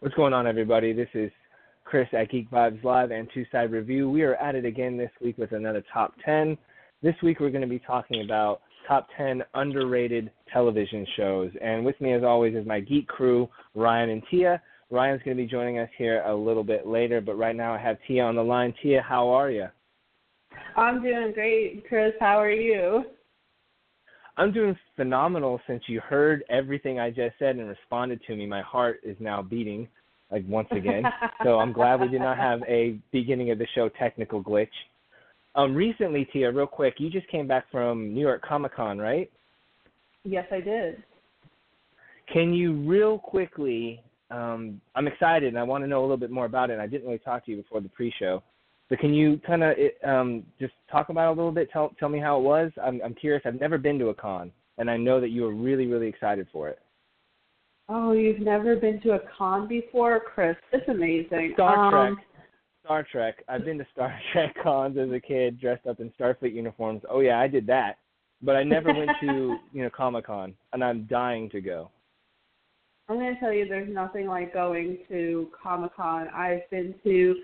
What's going on, everybody? This is Chris at Geek Vibes Live and Two Side Review. We are at it again this week with another top 10. This week we're going to be talking about top 10 underrated television shows. And with me, as always, is my geek crew, Ryan and Tia. Ryan's going to be joining us here a little bit later, but right now I have Tia on the line. Tia, how are you? I'm doing great, Chris. How are you? I'm doing phenomenal since you heard everything I just said and responded to me. My heart is now beating like once again. so I'm glad we did not have a beginning of the show technical glitch. Um, recently, Tia, real quick, you just came back from New York Comic Con, right? Yes, I did. Can you real quickly? Um, I'm excited and I want to know a little bit more about it. I didn't really talk to you before the pre-show, but can you kind of um, just talk about it a little bit? Tell tell me how it was. I'm I'm curious. I've never been to a con, and I know that you were really really excited for it. Oh, you've never been to a con before, Chris? It's amazing. Star um, Trek. Star Trek. I've been to Star Trek cons as a kid, dressed up in Starfleet uniforms. Oh yeah, I did that. But I never went to you know Comic Con, and I'm dying to go. I'm going to tell you, there's nothing like going to Comic Con. I've been to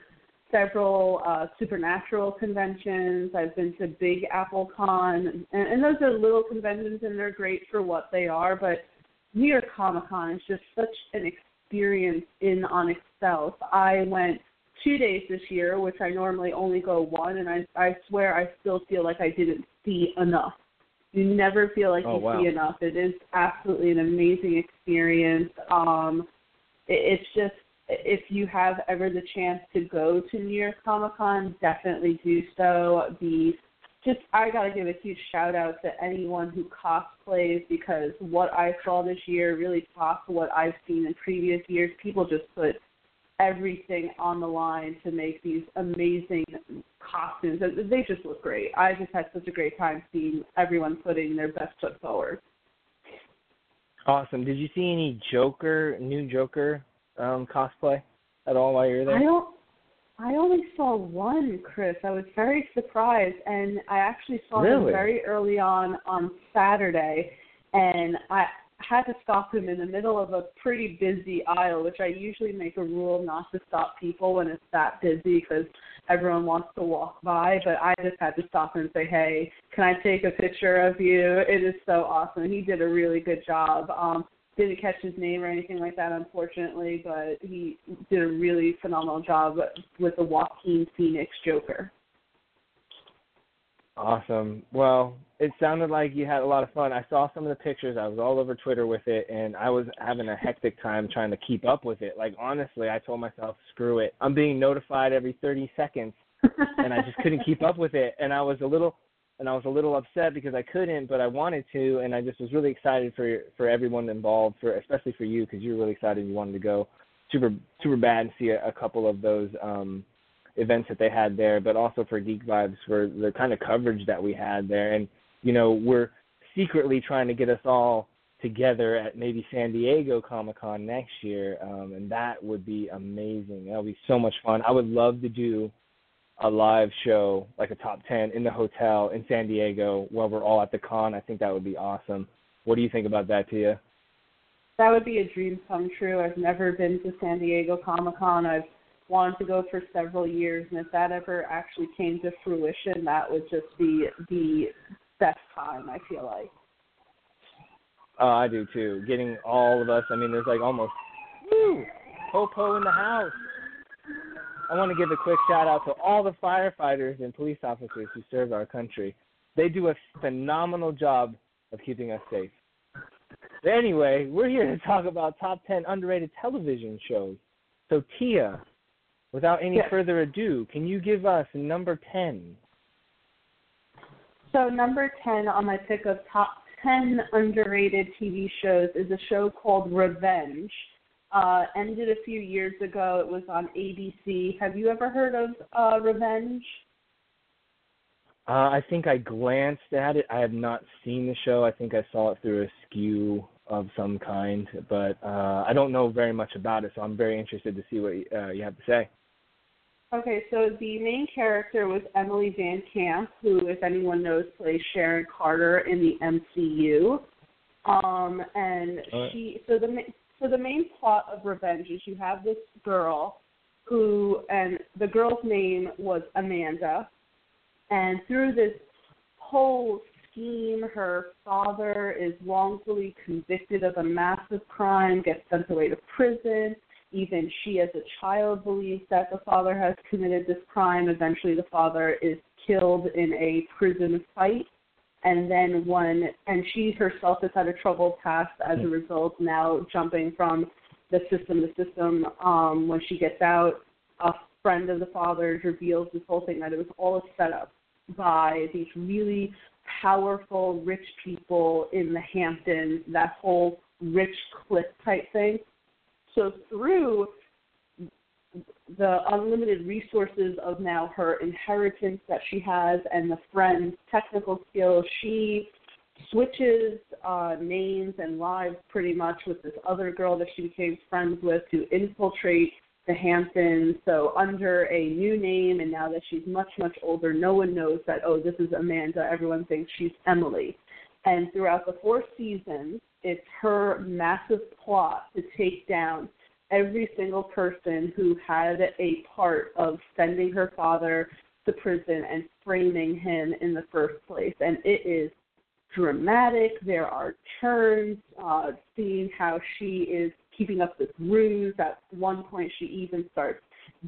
several uh, supernatural conventions. I've been to Big Apple Con, and, and those are little conventions, and they're great for what they are. But New York Comic Con is just such an experience in on itself. I went two days this year, which I normally only go one, and I I swear I still feel like I didn't see enough. You never feel like Oh, you wow. see enough. It is absolutely an amazing experience. Um, it, it's just if you have ever the chance to go to New York Comic Con, definitely do so. The just I gotta give a huge shout out to anyone who cosplays because what I saw this year really topped what I've seen in previous years. People just put everything on the line to make these amazing costumes. And They just look great. I just had such a great time seeing everyone putting their best foot forward. Awesome. Did you see any Joker, new Joker um, cosplay at all while you were there? I don't. I only saw one, Chris. I was very surprised, and I actually saw him very early on on Saturday, and I had to stop him in the middle of a pretty busy aisle, which I usually make a rule not to stop people when it's that busy because everyone wants to walk by. But I just had to stop him and say, "Hey, can I take a picture of you?" It is so awesome. He did a really good job. Um, didn't catch his name or anything like that, unfortunately, but he did a really phenomenal job with the Joaquin Phoenix Joker. Awesome. Well, it sounded like you had a lot of fun. I saw some of the pictures. I was all over Twitter with it, and I was having a hectic time trying to keep up with it. Like honestly, I told myself, "Screw it." I'm being notified every 30 seconds, and I just couldn't keep up with it. And I was a little, and I was a little upset because I couldn't, but I wanted to, and I just was really excited for for everyone involved, for especially for you because you were really excited. You wanted to go super super bad and see a, a couple of those um events that they had there, but also for Geek Vibes for the kind of coverage that we had there. And you know, we're secretly trying to get us all together at maybe San Diego Comic Con next year, um, and that would be amazing. That would be so much fun. I would love to do a live show, like a top ten in the hotel in San Diego, while we're all at the con. I think that would be awesome. What do you think about that, Tia? That would be a dream come true. I've never been to San Diego Comic Con. I've wanted to go for several years, and if that ever actually came to fruition, that would just be the best time. I feel like. Oh, I do too. Getting all of us. I mean, there's like almost woo, po in the house. I want to give a quick shout out to all the firefighters and police officers who serve our country. They do a phenomenal job of keeping us safe. But anyway, we're here to talk about top 10 underrated television shows. So, Tia, without any Yes. further ado, can you give us number 10? So number ten on my pick of top ten underrated TV shows is a show called Revenge. Uh, ended a few years ago. It was on ABC. Have you ever heard of uh, Revenge? Uh, I think I glanced at it. I have not seen the show. I think I saw it through a skew of some kind, but uh, I don't know very much about it. So I'm very interested to see what uh, you have to say. Okay, so the main character was Emily Van Camp, who, if anyone knows, plays Sharon Carter in the MCU. Um, and she, so the so the main plot of Revenge is you have this girl who, and the girl's name was Amanda, and through this whole scheme, her father is wrongfully convicted of a massive crime, gets sent away to prison even she as a child believes that the father has committed this crime. Eventually, the father is killed in a prison fight. And then one, and she herself has had a troubled past as a result, now jumping from the system to system. Um, when she gets out, a friend of the father's reveals this whole thing that it was all a setup by these really powerful, rich people in the Hamptons, that whole rich clique type thing so through the unlimited resources of now her inheritance that she has and the friend's technical skills, she switches uh, names and lives pretty much with this other girl that she became friends with to infiltrate the Hamptons. So under a new name, and now that she's much much older, no one knows that oh this is Amanda. Everyone thinks she's Emily. And throughout the four seasons, it's her massive plot to take down every single person who had a part of sending her father to prison and framing him in the first place. And it is dramatic. There are turns, uh, seeing how she is keeping up this ruse. At one point, she even starts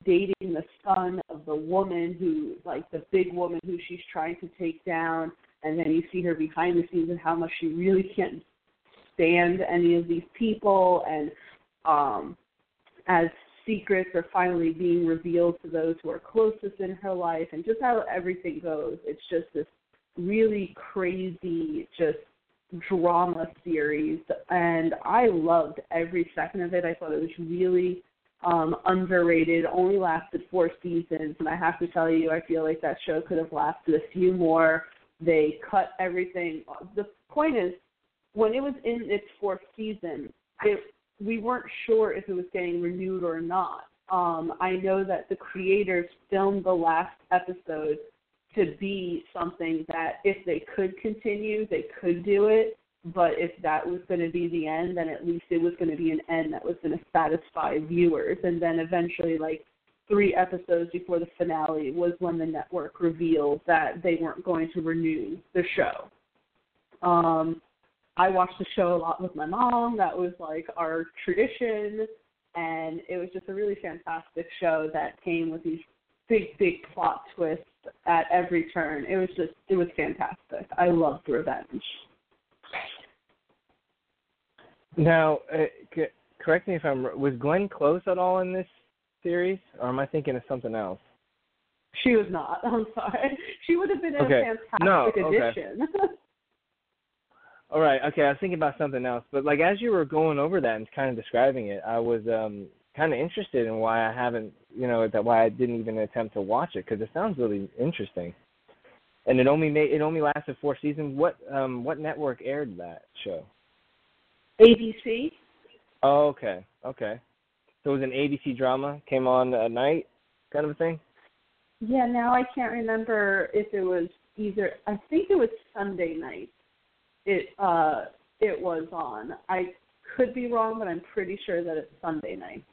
dating the son of the woman who, like the big woman who she's trying to take down. And then you see her behind the scenes and how much she really can't stand any of these people and um as secrets are finally being revealed to those who are closest in her life and just how everything goes. It's just this really crazy just drama series and I loved every second of it. I thought it was really um underrated, only lasted four seasons and I have to tell you I feel like that show could have lasted a few more. They cut everything the point is when it was in its fourth season, it, we weren't sure if it was getting renewed or not. Um, I know that the creators filmed the last episode to be something that if they could continue, they could do it. But if that was going to be the end, then at least it was going to be an end that was going to satisfy viewers. And then eventually, like three episodes before the finale, was when the network revealed that they weren't going to renew the show. Um, I watched the show a lot with my mom. That was like our tradition, and it was just a really fantastic show that came with these big, big plot twists at every turn. It was just, it was fantastic. I loved Revenge. Now, uh, c- correct me if I'm was Glenn Close at all in this series, or am I thinking of something else? She was not. I'm sorry. She would have been okay. a fantastic edition. no, addition. All right. Okay. I was thinking about something else, but like as you were going over that and kind of describing it, I was um kind of interested in why I haven't, you know, that why I didn't even attempt to watch it because it sounds really interesting. And it only made it only lasted four seasons. What um what network aired that show? ABC. Oh, okay. Okay. So it was an ABC drama, came on at night, kind of a thing. Yeah. Now I can't remember if it was either. I think it was Sunday night it uh it was on. I could be wrong, but I'm pretty sure that it's Sunday night.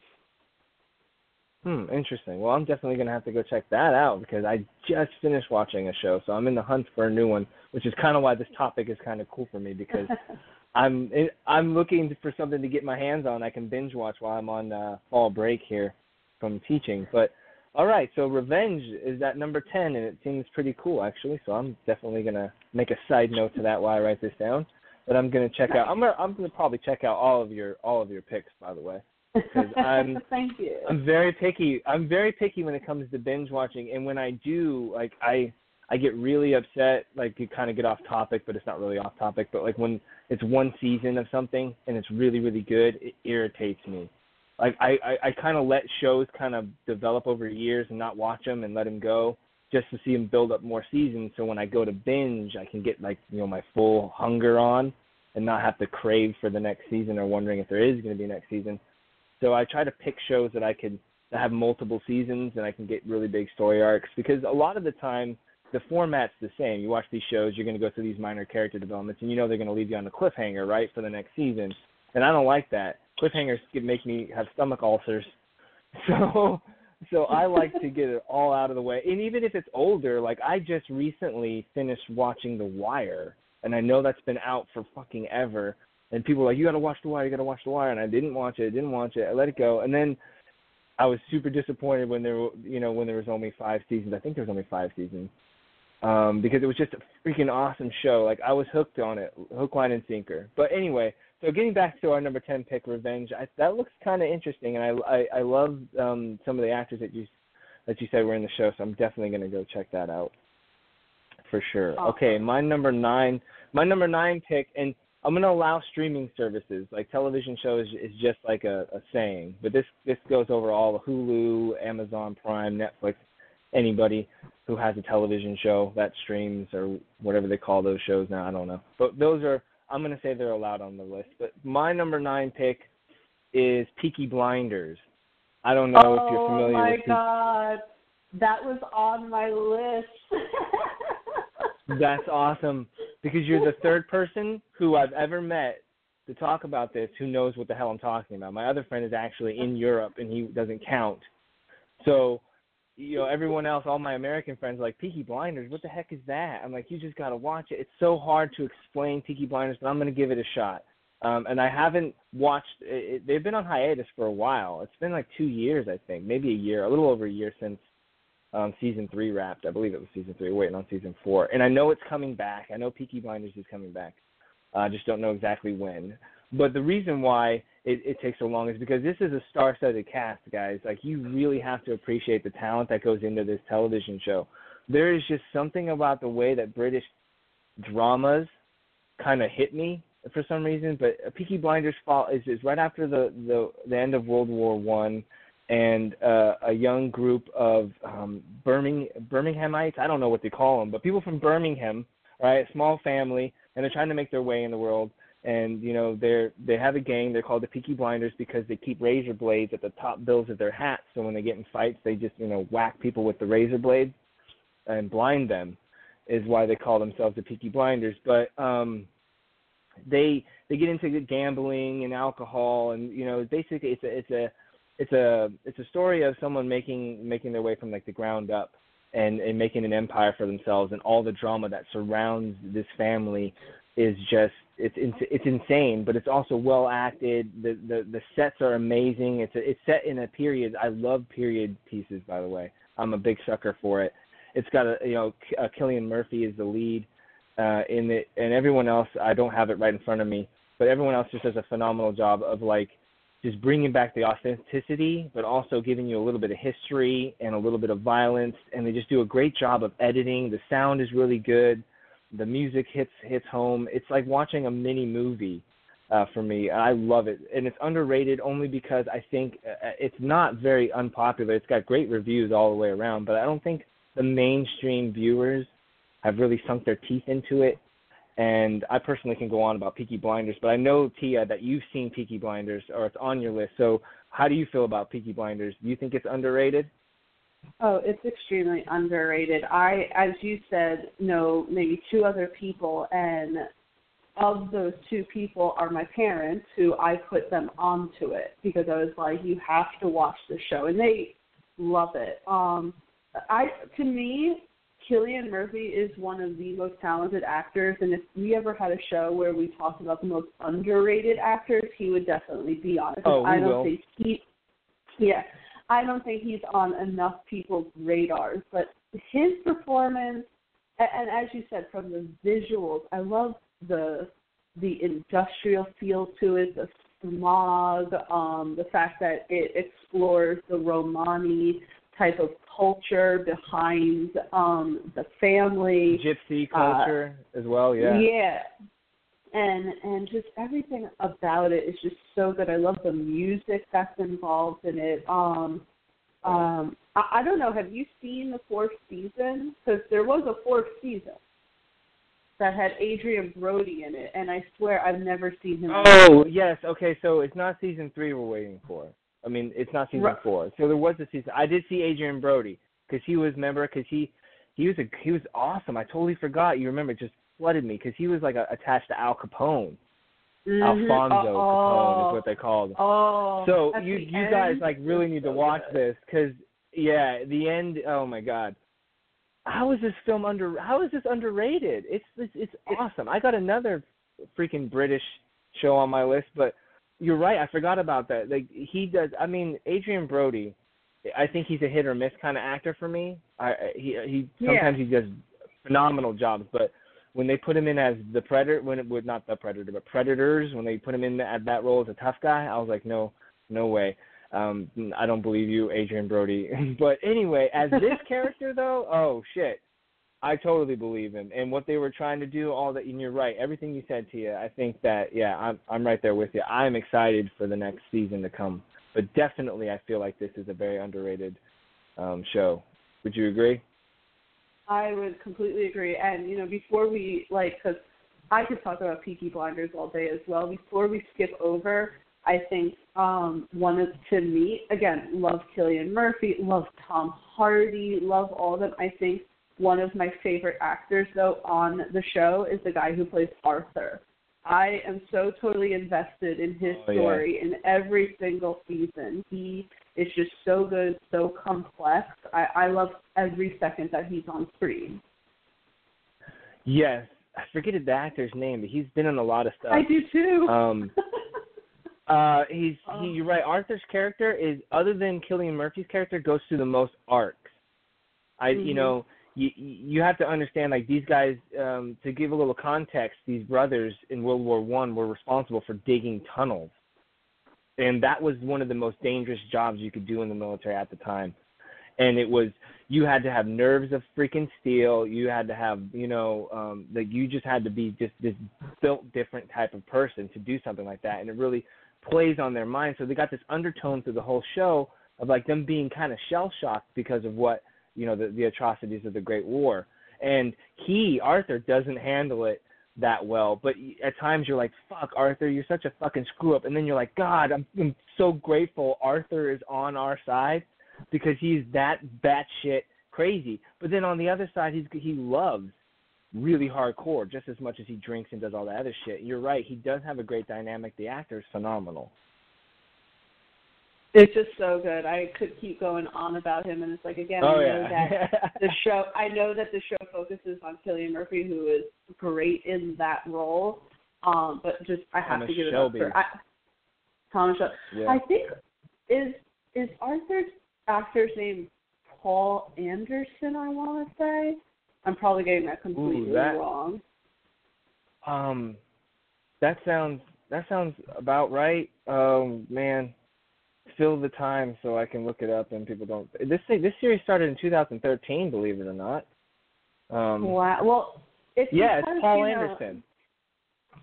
Hmm, interesting. Well, I'm definitely gonna have to go check that out because I just finished watching a show, so I'm in the hunt for a new one, which is kind of why this topic is kind of cool for me because I'm I'm looking for something to get my hands on. I can binge watch while I'm on uh, fall break here from teaching. But all right, so Revenge is at number ten, and it seems pretty cool actually. So I'm definitely gonna make a side note to that while I write this down. But I'm gonna check out. I'm gonna I'm gonna probably check out all of your all of your picks, by the way, I'm thank you. I'm very picky. I'm very picky when it comes to binge watching, and when I do, like I I get really upset, like you kind of get off topic, but it's not really off topic. But like when it's one season of something and it's really really good, it irritates me. Like I I, I kind of let shows kind of develop over years and not watch them and let them go just to see them build up more seasons. So when I go to binge, I can get like you know my full hunger on and not have to crave for the next season or wondering if there is going to be next season. So I try to pick shows that I could that have multiple seasons and I can get really big story arcs because a lot of the time the format's the same. You watch these shows, you're going to go through these minor character developments, and you know they're going to leave you on the cliffhanger, right, for the next season. And I don't like that. Cliffhangers can make me have stomach ulcers. So, so I like to get it all out of the way. And even if it's older, like I just recently finished watching The Wire, and I know that's been out for fucking ever. And people are like, "You got to watch The Wire. You got to watch The Wire." And I didn't watch it. I didn't watch it. I let it go. And then I was super disappointed when there, you know, when there was only five seasons. I think there was only five seasons um, because it was just a freaking awesome show. Like I was hooked on it, hook, line, and sinker. But anyway, so getting back to our number ten pick, Revenge, I, that looks kind of interesting, and I I, I love um, some of the actors that you that you said were in the show. So I'm definitely gonna go check that out for sure. Awesome. Okay, my number nine, my number nine pick, and I'm gonna allow streaming services like television shows is just like a, a saying, but this this goes over all Hulu, Amazon Prime, Netflix anybody who has a television show that streams or whatever they call those shows now. I don't know, but those are I'm gonna say they're allowed on the list. But my number nine pick is Peaky Blinders. I don't know oh if you're familiar oh my with. Peaky- god, that was on my list. That's awesome because you're the third person who I've ever met to talk about this who knows what the hell I'm talking about. My other friend is actually in Europe and he doesn't count. So you know, everyone else, all my American friends, like Peaky Blinders. What the heck is that? I'm like, you just gotta watch it. It's so hard to explain Peaky Blinders, but I'm gonna give it a shot. Um, and I haven't watched. It, they've been on hiatus for a while. It's been like two years, I think, maybe a year, a little over a year since um, season three wrapped. I believe it was season three. Waiting on season four, and I know it's coming back. I know Peaky Blinders is coming back. I uh, just don't know exactly when. But the reason why it, it takes so long is because this is a star-studded cast, guys. Like you really have to appreciate the talent that goes into this television show. There is just something about the way that British dramas kind of hit me for some reason. But Peaky Blinders fall is, is right after the, the the end of World War One, and uh, a young group of um, Birmingham Birminghamites. I don't know what they call them, but people from Birmingham, right? Small family, and they're trying to make their way in the world and you know they're they have a gang they're called the peaky blinders because they keep razor blades at the top bills of their hats. So when they get in fights they just you know whack people with the razor blades and blind them is why they call themselves the peaky blinders. But um they they get into gambling and alcohol and you know basically it's a it's a it's a it's a story of someone making making their way from like the ground up and and making an empire for themselves. And all the drama that surrounds this family is just it's it's insane, but it's also well acted. The the the sets are amazing. It's a, it's set in a period. I love period pieces, by the way. I'm a big sucker for it. It's got a you know uh, Cillian Murphy is the lead uh, in it, and everyone else. I don't have it right in front of me, but everyone else just does a phenomenal job of like just bringing back the authenticity, but also giving you a little bit of history and a little bit of violence. And they just do a great job of editing. The sound is really good the music hits hits home. It's like watching a mini movie uh, for me. I love it, and it's underrated only because I think uh, it's not very unpopular. It's got great reviews all the way around, but I don't think the mainstream viewers have really sunk their teeth into it. And I personally can go on about Peaky Blinders, but I know Tia that you've seen Peaky Blinders or it's on your list. So how do you feel about Peaky Blinders? Do you think it's underrated? Oh, it's extremely underrated. I, as you said, know maybe two other people, and of those two people are my parents, who I put them onto it because I was like, you have to watch the show, and they love it. Um, I, to me, Cillian Murphy is one of the most talented actors, and if we ever had a show where we talked about the most underrated actors, he would definitely be on it. Oh, we I don't will. think he, yeah, I don't think he's on enough people's radars. But his performance, and, and as you said, from the visuals, I love the the industrial feel to it, the smog, um, the fact that it explores the Romani type of culture behind um the family Gypsy culture as well. Yeah. yeah and and just everything about it is just so good i love the music that's involved in it um um i, I don't know have you seen the fourth season because there was a fourth season that had adrien brody in it and i swear i've never seen him Oh yes. Okay. So it's not season three we're waiting for. I mean, it's not season Right. four. So there was a season. I did see Adrien Brody because he was member because he he was a he was awesome. I totally forgot. You remember? Just flooded me because he was like a, attached to Al Capone. Mhm. Alfonso oh, Capone is what they called him. oh So you you guys like really need to so watch this because yeah, the end. Oh my god, how is this film under? How is this underrated? It's it's, it's awesome. I got another freaking British show on my list, but you're right. I forgot about that. Like he does. I mean, Adrien Brody. I think he's a hit or miss kind of actor for me. I he he Yeah. sometimes he does phenomenal jobs, but when they put him in as the predator, when it would not the predator, but predators, when they put him in at that role as a tough guy, I was like, no, no way. Um, I don't believe you, Adrien Brody. but anyway, as this character though, oh shit, I totally believe him. And what they were trying to do, all that, and you're right, everything you said, Tia. I think that yeah, I'm I'm right there with you. I'm excited for the next season to come. But definitely, I feel like this is a very underrated um, show. Would you agree? I would completely agree. And you know, before we like, because I could talk about Peaky Blinders all day as well. Before we skip over, I think um one of to me again, love Cillian Murphy, love Tom Hardy, love all of them. I think one of my favorite actors though on the show is the guy who plays Arthur. I am so totally invested in his Oh, yeah. story in every single season. He is just so good, so complex. I, I love every second that he's on screen. Yes. I forget the actor's name, but he's been in a lot of stuff. I do too. Um, Uh, he's he, you're right. Arthur's character is other than Cillian Murphy's character goes through the most arcs. I you Mhm. know you you have to understand like these guys um, to give a little context. These brothers in World War One were responsible for digging tunnels, and that was one of the most dangerous jobs you could do in the military at the time. And it was you had to have nerves of freaking steel. You had to have you know um, like you just had to be just this built different type of person to do something like that, and it really plays on their mind. So they got this undertone through the whole show of like them being kind of shell shocked because of what you know the, the atrocities of the Great War. And he Arthur doesn't handle it that well. But at times you're like, "Fuck, Arthur, you're such a fucking screw up." And then you're like, "God, I'm, I'm so grateful Arthur is on our side because he's that batshit crazy." But then on the other side, he's he loves really hardcore just as much as he drinks and does all that other shit. You're right. He does have a great dynamic. The actor is phenomenal. It's just so good. I could keep going on about him, and it's like again, oh I know yeah. that the show. I know that the show focuses on Cillian Murphy, who is great in that role. Um, but just I have Thomas to give Shelby. it up for I, Thomas Shelby. yeah. I think is is Arthur's actor's name Paul Anderson. I want to say. I'm probably getting that completely that- wrong. Um, that sounds that sounds about right. Um, man, fill the time so I can look it up and people don't. This thing, this series started in 2013, believe it or not. Um, wow. Well, it's yeah, it's Paul you know, Anderson.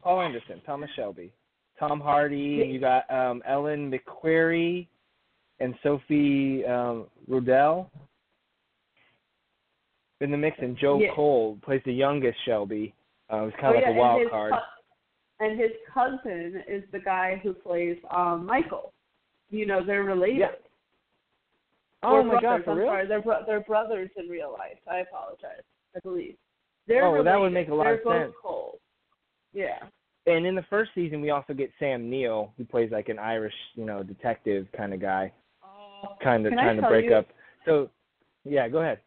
Paul Anderson, Thomas Shelby, Tom Hardy. and You got um, Helen McCrory and Sophie um, Rundle in the mix, and Joe Yeah. Cole plays the youngest Shelby. Uh, it's kind Oh, of like yeah, a and wild his card. cou- and his cousin is the guy who plays um Michael. You know, they're related. Yeah. Oh Or my brothers, god, for I'm real? sorry, they're bro- they're brothers in real life. I apologize. I believe. They're Oh, well, that would make a lot they're of both sense. Cold. Yeah. And in the first season, we also get Sam Neill, who plays like an Irish, you know, detective kind of guy, oh, kind of trying to break you- up. So, yeah, go ahead.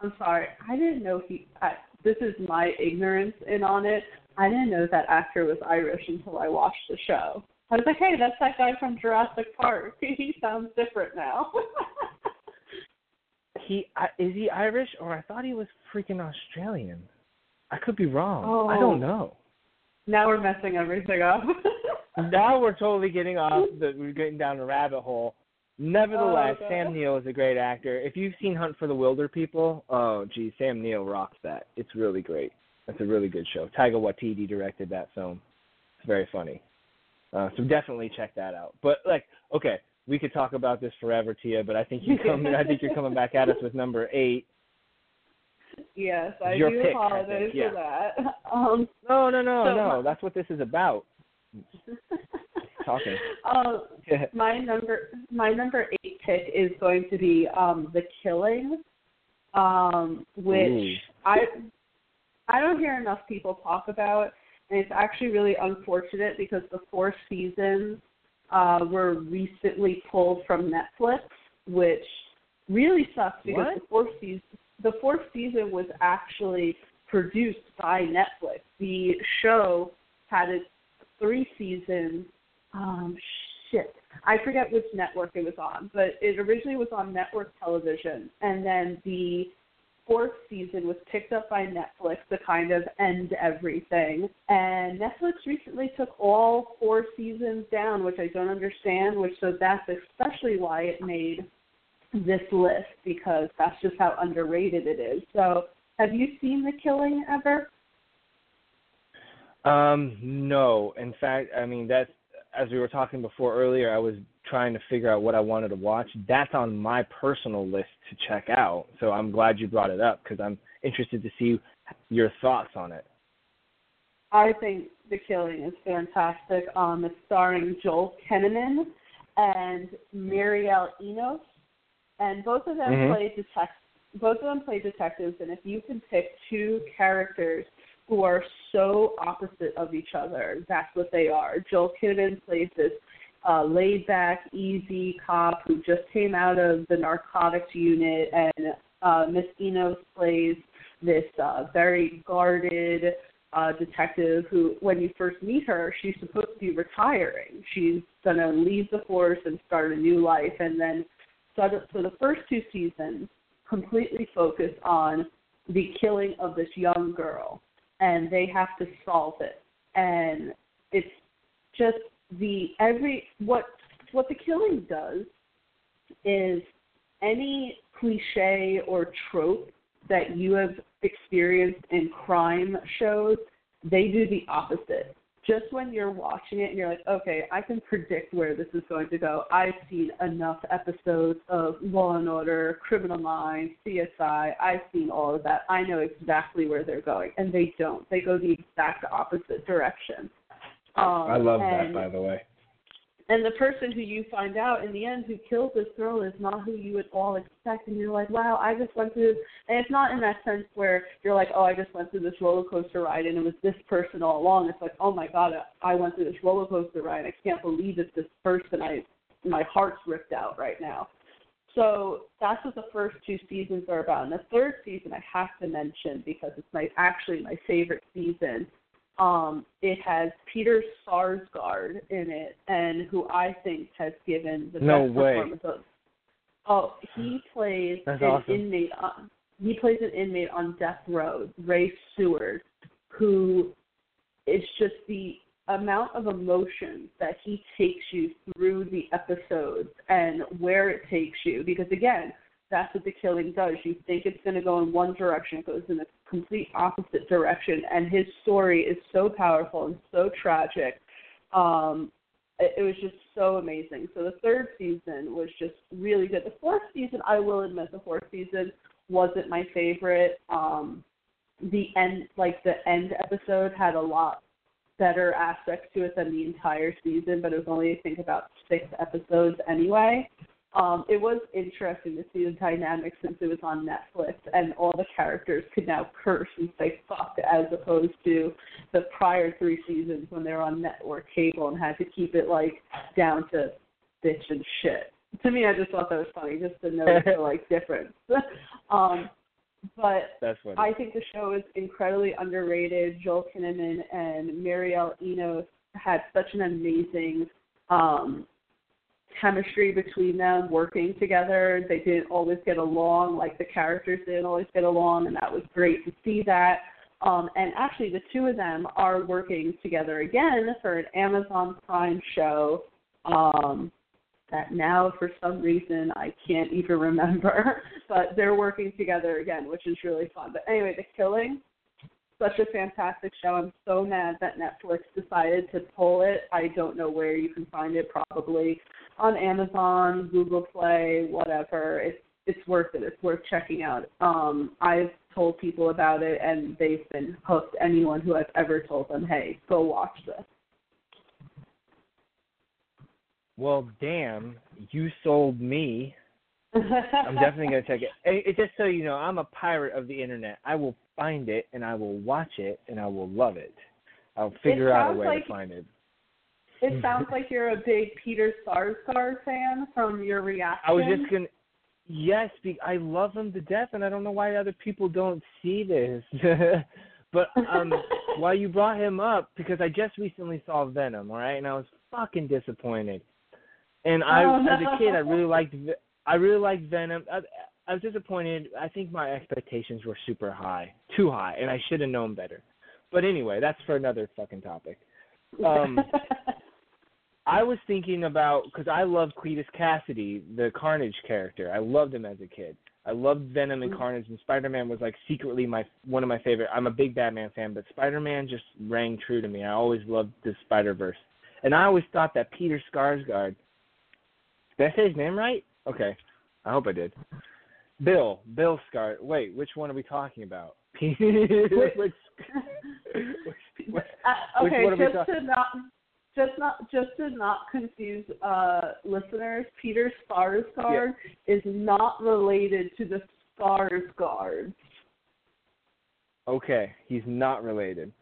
I'm sorry. I didn't know he. I, this is my ignorance in on it. I didn't know that actor was Irish until I watched the show. I was like, hey, that's that guy from Jurassic Park. he sounds different now. He I, is he Irish or I thought he was freaking Australian. I could be wrong. Oh. I Oh. don't know. now we're messing everything up. Now we're totally getting off. The, we're getting down a rabbit hole. Nevertheless, Oh, Sam Neill is a great actor. If you've seen Hunt for the Wilderpeople, oh geez, Sam Neill rocks that. It's really great. It's a really good show. Taika Waititi directed that film. It's very funny. Uh, so definitely check that out. But like, okay, we could talk about this forever, Tia. But I think you come. I think you're coming back at us with number eight. Yes, I Your do pick, I apologize think, yeah. for that. Um, No, no, no, So no. my- That's what this is about. Talking. um, my number my number eight pick is going to be um the killing um which Ooh. i i don't hear enough people talk about it's actually really unfortunate because the four seasons uh were recently pulled from netflix which really sucks because What? the fourth season the fourth season was actually produced by netflix. The show had its three seasons. Um shit. I forget which network it was on but it originally was on network television. And then the fourth season was picked up by netflix to kind of end everything and netflix recently took all four seasons down which i don't understand which so that's especially why it made this list because that's just how underrated it is so have you seen the killing ever Um, no. In fact, I mean that's as we were talking before earlier. I was trying to figure out what I wanted to watch. That's on my personal list to check out. So I'm glad you brought it up because I'm interested to see your thoughts on it. I think The Killing is fantastic. Um, it's starring Joel Kinnaman and Mireille Enos, and both of them Mhm. play detect. Both of them play detectives, and if you could pick two characters who are so opposite of each other, that's what they are. Joel Kinnaman plays this uh, laid-back, easy cop who just came out of the narcotics unit, and uh, Miss Enos plays this uh, very guarded uh, detective who, when you first meet her, she's supposed to be retiring. She's to leave the force and start a new life. And then, so so the first two seasons completely focus on the killing of this young girl, and they have to solve it. And it's just the every what what the killing does is any cliche or trope that you have experienced in crime shows, they do the opposite. Just when you're watching it and you're like, okay, I can predict where this is going to go. I've seen enough episodes of Law and Order, Criminal Minds, CSI. I've seen all of that. I know exactly where they're going, and they don't. They go the exact opposite direction. Um, I love and, that, by the way. and the person who you find out in the end who killed this girl is not who you would all expect and you're like wow i just went through and it's not in that sense where you're like oh i just went through this roller coaster ride and it was this person all along. It's like oh my god i went through this roller coaster ride. I can't believe it's this person i my heart's ripped out right now. So that's what the first two seasons are about. And the third season i have to mention because it's my actually my favorite season um, it has Peter Sarsgaard in it, and who I think has given the No best way. performance. Of, oh, he plays That's an awesome. inmate. On, he plays an inmate on death row, Ray Seward, who is just the amount of emotion that he takes you through the episodes and where it takes you. Because again, that's what the killing does. You think it's going to go in one direction, it goes in the complete opposite direction. And his story is so powerful and so tragic. Um, it, it was just so amazing. So the third season was just really good. The fourth season, I will admit, the fourth season wasn't my favorite. Um, the end, like the end episode, had a lot better aspects to it than the entire season, but it was only I think about six episodes anyway. Um, it was interesting to see the dynamic since it was on Netflix and all the characters could now curse and say fuck as opposed to the prior three seasons when they were on network cable and had to keep it like down to bitch and shit. To me I just thought that was funny just to notice the like difference. um but That's what. I think the show is incredibly underrated. Joel Kinnaman and Mireille Enos had such an amazing um, chemistry between them working together. They didn't always get along, like the characters didn't always get along, and that was great to see that. Um, and actually, the two of them are working together again for an Amazon Prime show um, that now for some reason I can't even remember. but they're working together again, which is really fun. But anyway, The Killing, such a fantastic show. I'm so mad that Netflix decided to pull it. I don't know where you can find it. Probably on Amazon, Google Play, whatever. It's it's worth it. It's worth checking out. Um, I've told people about it, and they've been hooked. Anyone who I've ever told them, "Hey, go watch this." Well, damn, you sold me. I'm definitely gonna check it. it. It just so you know, I'm a pirate of the internet. I will find it and I will watch it and I will love it. I'll figure out a way like, to find it. It sounds like you're a big Peter Sarsgaard fan from your reaction. I was just gonna. Yes, I love him to death, and I don't know why other people don't see this. but um, while you brought him up, because I just recently saw Venom, all right, and I was fucking disappointed. And I, oh, no. as a kid, I really liked, I really liked Venom. I, I was disappointed. I think my expectations were super high, too high, and I should have known better. But anyway, that's for another fucking topic. Um, I was thinking about because I love Cletus Kasady, the Carnage character. I loved him as a kid. I loved Venom and Carnage, and Spider Man was like secretly my one of my favorite. I'm a big Batman fan, but Spider Man just rang true to me. I always loved the Spider Verse, and I always thought that Peter Skarsgård. Did I say his name right? Okay, I hope I did. Bill, Bill Scar. Wait, which one are we talking about? which, which, uh, okay, which one are we just to not just not just to not confuse uh, listeners, Peter Sarsgaard is not related to the Skarsgårds. Okay, he's not related.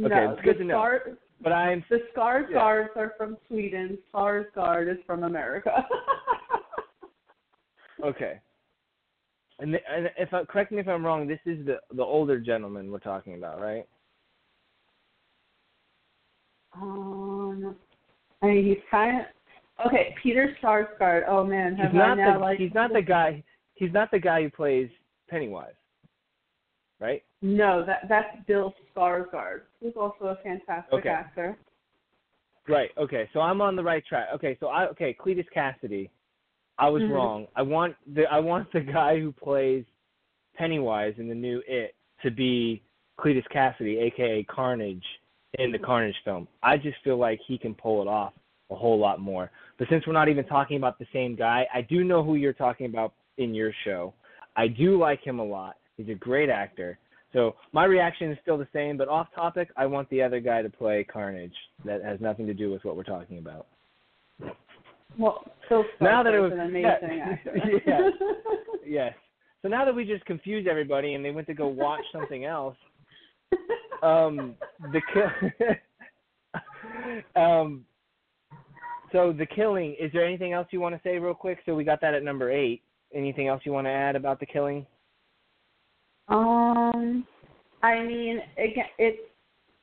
Okay, no, it's good to know. Scar- But I'm the Skarsgårds are from Sweden. Sarsgaard is from America. okay. And, the, and if I, correct me if I'm wrong, this is the the older gentleman we're talking about, right? um, I mean, he's kind of okay. Peter Sarsgaard. Oh man, have he's not I now the like he's not the guy he's not the guy who plays Pennywise, right? No, that that's Bill Skarsgård, who's also a fantastic Okay. actor. Right. Okay. So I'm on the right track. Okay. So I okay Cletus Kasady. I was Mhm. wrong. I want the I want the guy who plays Pennywise in the new It to be Cletus Kasady, aka Carnage, in the Carnage film. I just feel like he can pull it off a whole lot more. But since we're not even talking about the same guy, I do know who you're talking about in your show. I do like him a lot. He's a great actor. So my reaction is still the same, but off topic, I want the other guy to play Carnage. That has nothing to do with what we're talking about. Well, Bill Now that it was- an amazing yeah. actor. Yeah. Yes. So now that we just confused everybody and they went to go watch something else, um, the kill. um, so the killing. Is there anything else you want to say real quick? So we got that at number eight. Anything else you want to add about the killing? Um, I mean, again, it's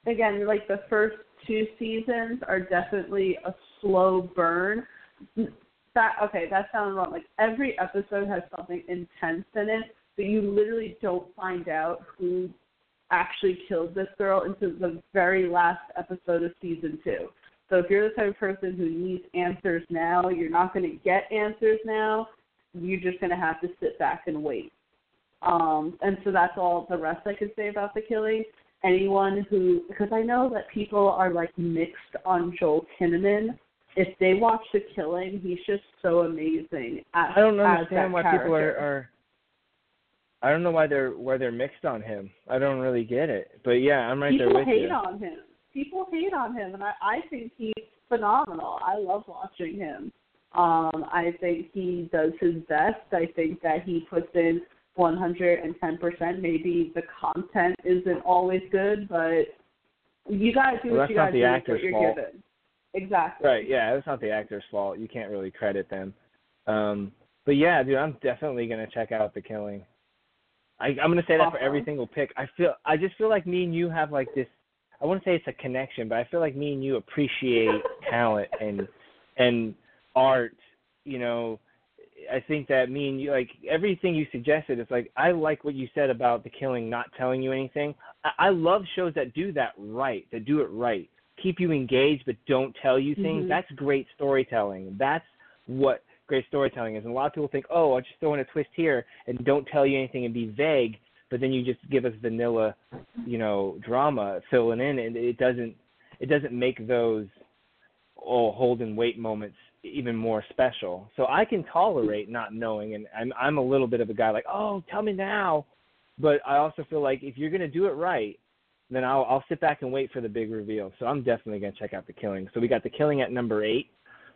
again like the first two seasons are definitely a slow burn. That okay, that sounds wrong. Like every episode has something intense in it, but you literally don't find out who actually killed this girl until the very last episode of season two. So if you're the type of person who needs answers now, you're not going to get answers now. You're just going to have to sit back and wait. Um, and so that's all the rest I could say about the killing. Anyone who, because I know that people are like mixed on Joel Kinnaman. If they watch the killing, he's just so amazing. As, I don't understand why people are, are. I don't know why they're why they're mixed on him. I don't really get it. But yeah, I'm right people there with you. People hate on him. People hate on him, and I, I think he's phenomenal. I love watching him. Um, I think he does his best. I think that he puts in 110%. Maybe the content isn't always good, but you gotta do Well, what you gotta do with actor's what you're fault. given. Exactly. Right, yeah, it's not the actor's fault. You can't really credit them. Um but yeah, dude, I'm definitely gonna check out the killing. I I'm gonna say that for every single pick. I feel I just feel like me and you have like this I wouldn't say it's a connection, but I feel like me and you appreciate talent and and art, you know. I think that me and you like everything you suggested, it's like I like what you said about the killing not telling you anything. I, I love shows that do that right, that do it right. Keep you engaged but don't tell you things. Mhm. That's great storytelling. That's what great storytelling is. And a lot of people think, oh, I'll just throw in a twist here and don't tell you anything and be vague, but then you just give us vanilla, you know, drama filling in, and it doesn't it doesn't make those oh hold and wait moments even more special. So I can tolerate not knowing, and I'm I'm a little bit of a guy like, oh, tell me now, but I also feel like if you're gonna do it right, then I'll I'll sit back and wait for the big reveal. So I'm definitely gonna check out the Killing. So we got the Killing at number eight.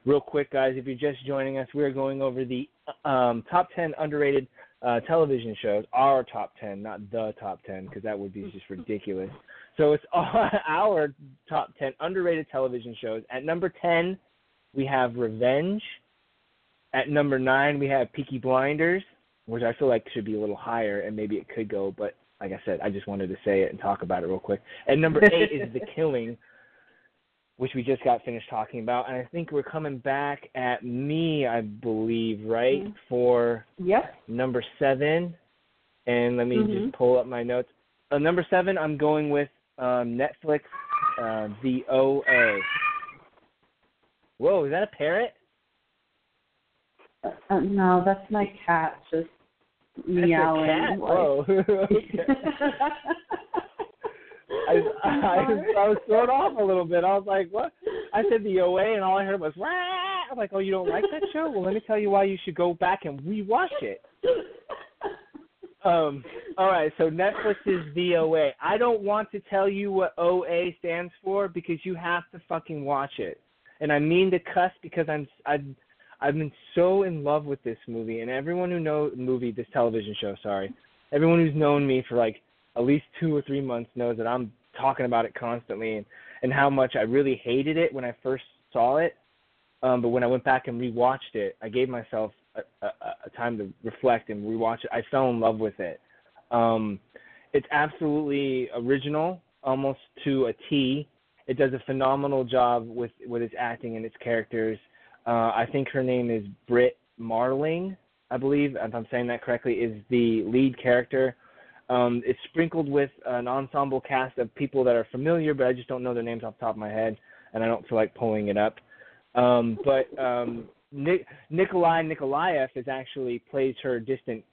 Real quick, guys, if you're just joining us, we're going over the um, top 10 underrated uh, television shows. Our top 10, not the top 10, because that would be just ridiculous. So it's our top 10 underrated television shows. At number 10, we have Revenge. At number 9, we have Peaky Blinders, which I feel like should be a little higher, and maybe it could go, but like I said, I just wanted to say it and talk about it real quick. And number 8 is The Killing which we just got finished talking about, and I think we're coming back at me, I believe, right mm-hmm. for yep. number seven. And let me mm-hmm. just pull up my notes. Uh, number seven, I'm going with um, Netflix, uh, The OA. Whoa, is that a parrot? Uh, uh, no, that's my cat just meowing. Whoa. I, I, I was thrown off a little bit. I was like, "What?" I said the OA, and all I heard was "Rah!" I'm like, "Oh, you don't like that show? Well, let me tell you why you should go back and rewatch it." Um. All right. So Netflix is the OA. I don't want to tell you what OA stands for because you have to fucking watch it. And I mean to cuss because I'm I've I've been so in love with this movie, and everyone who knows movie this television show. Sorry, everyone who's known me for like at least two or three months knows that I'm talking about it constantly and, and how much I really hated it when I first saw it. Um, but when I went back and rewatched it, I gave myself a, a, a time to reflect and rewatch it. I fell in love with it. Um, it's absolutely original, almost to a T. It does a phenomenal job with with its acting and its characters. Uh, I think her name is Brit Marling, I believe, if I'm saying that correctly, is the lead character. Um, it's sprinkled with an ensemble cast of people that are familiar, but I just don't know their names off the top of my head, and I don't feel like pulling it up. Um, but um, Nik- Nikolai Nikolaeff is actually plays her distant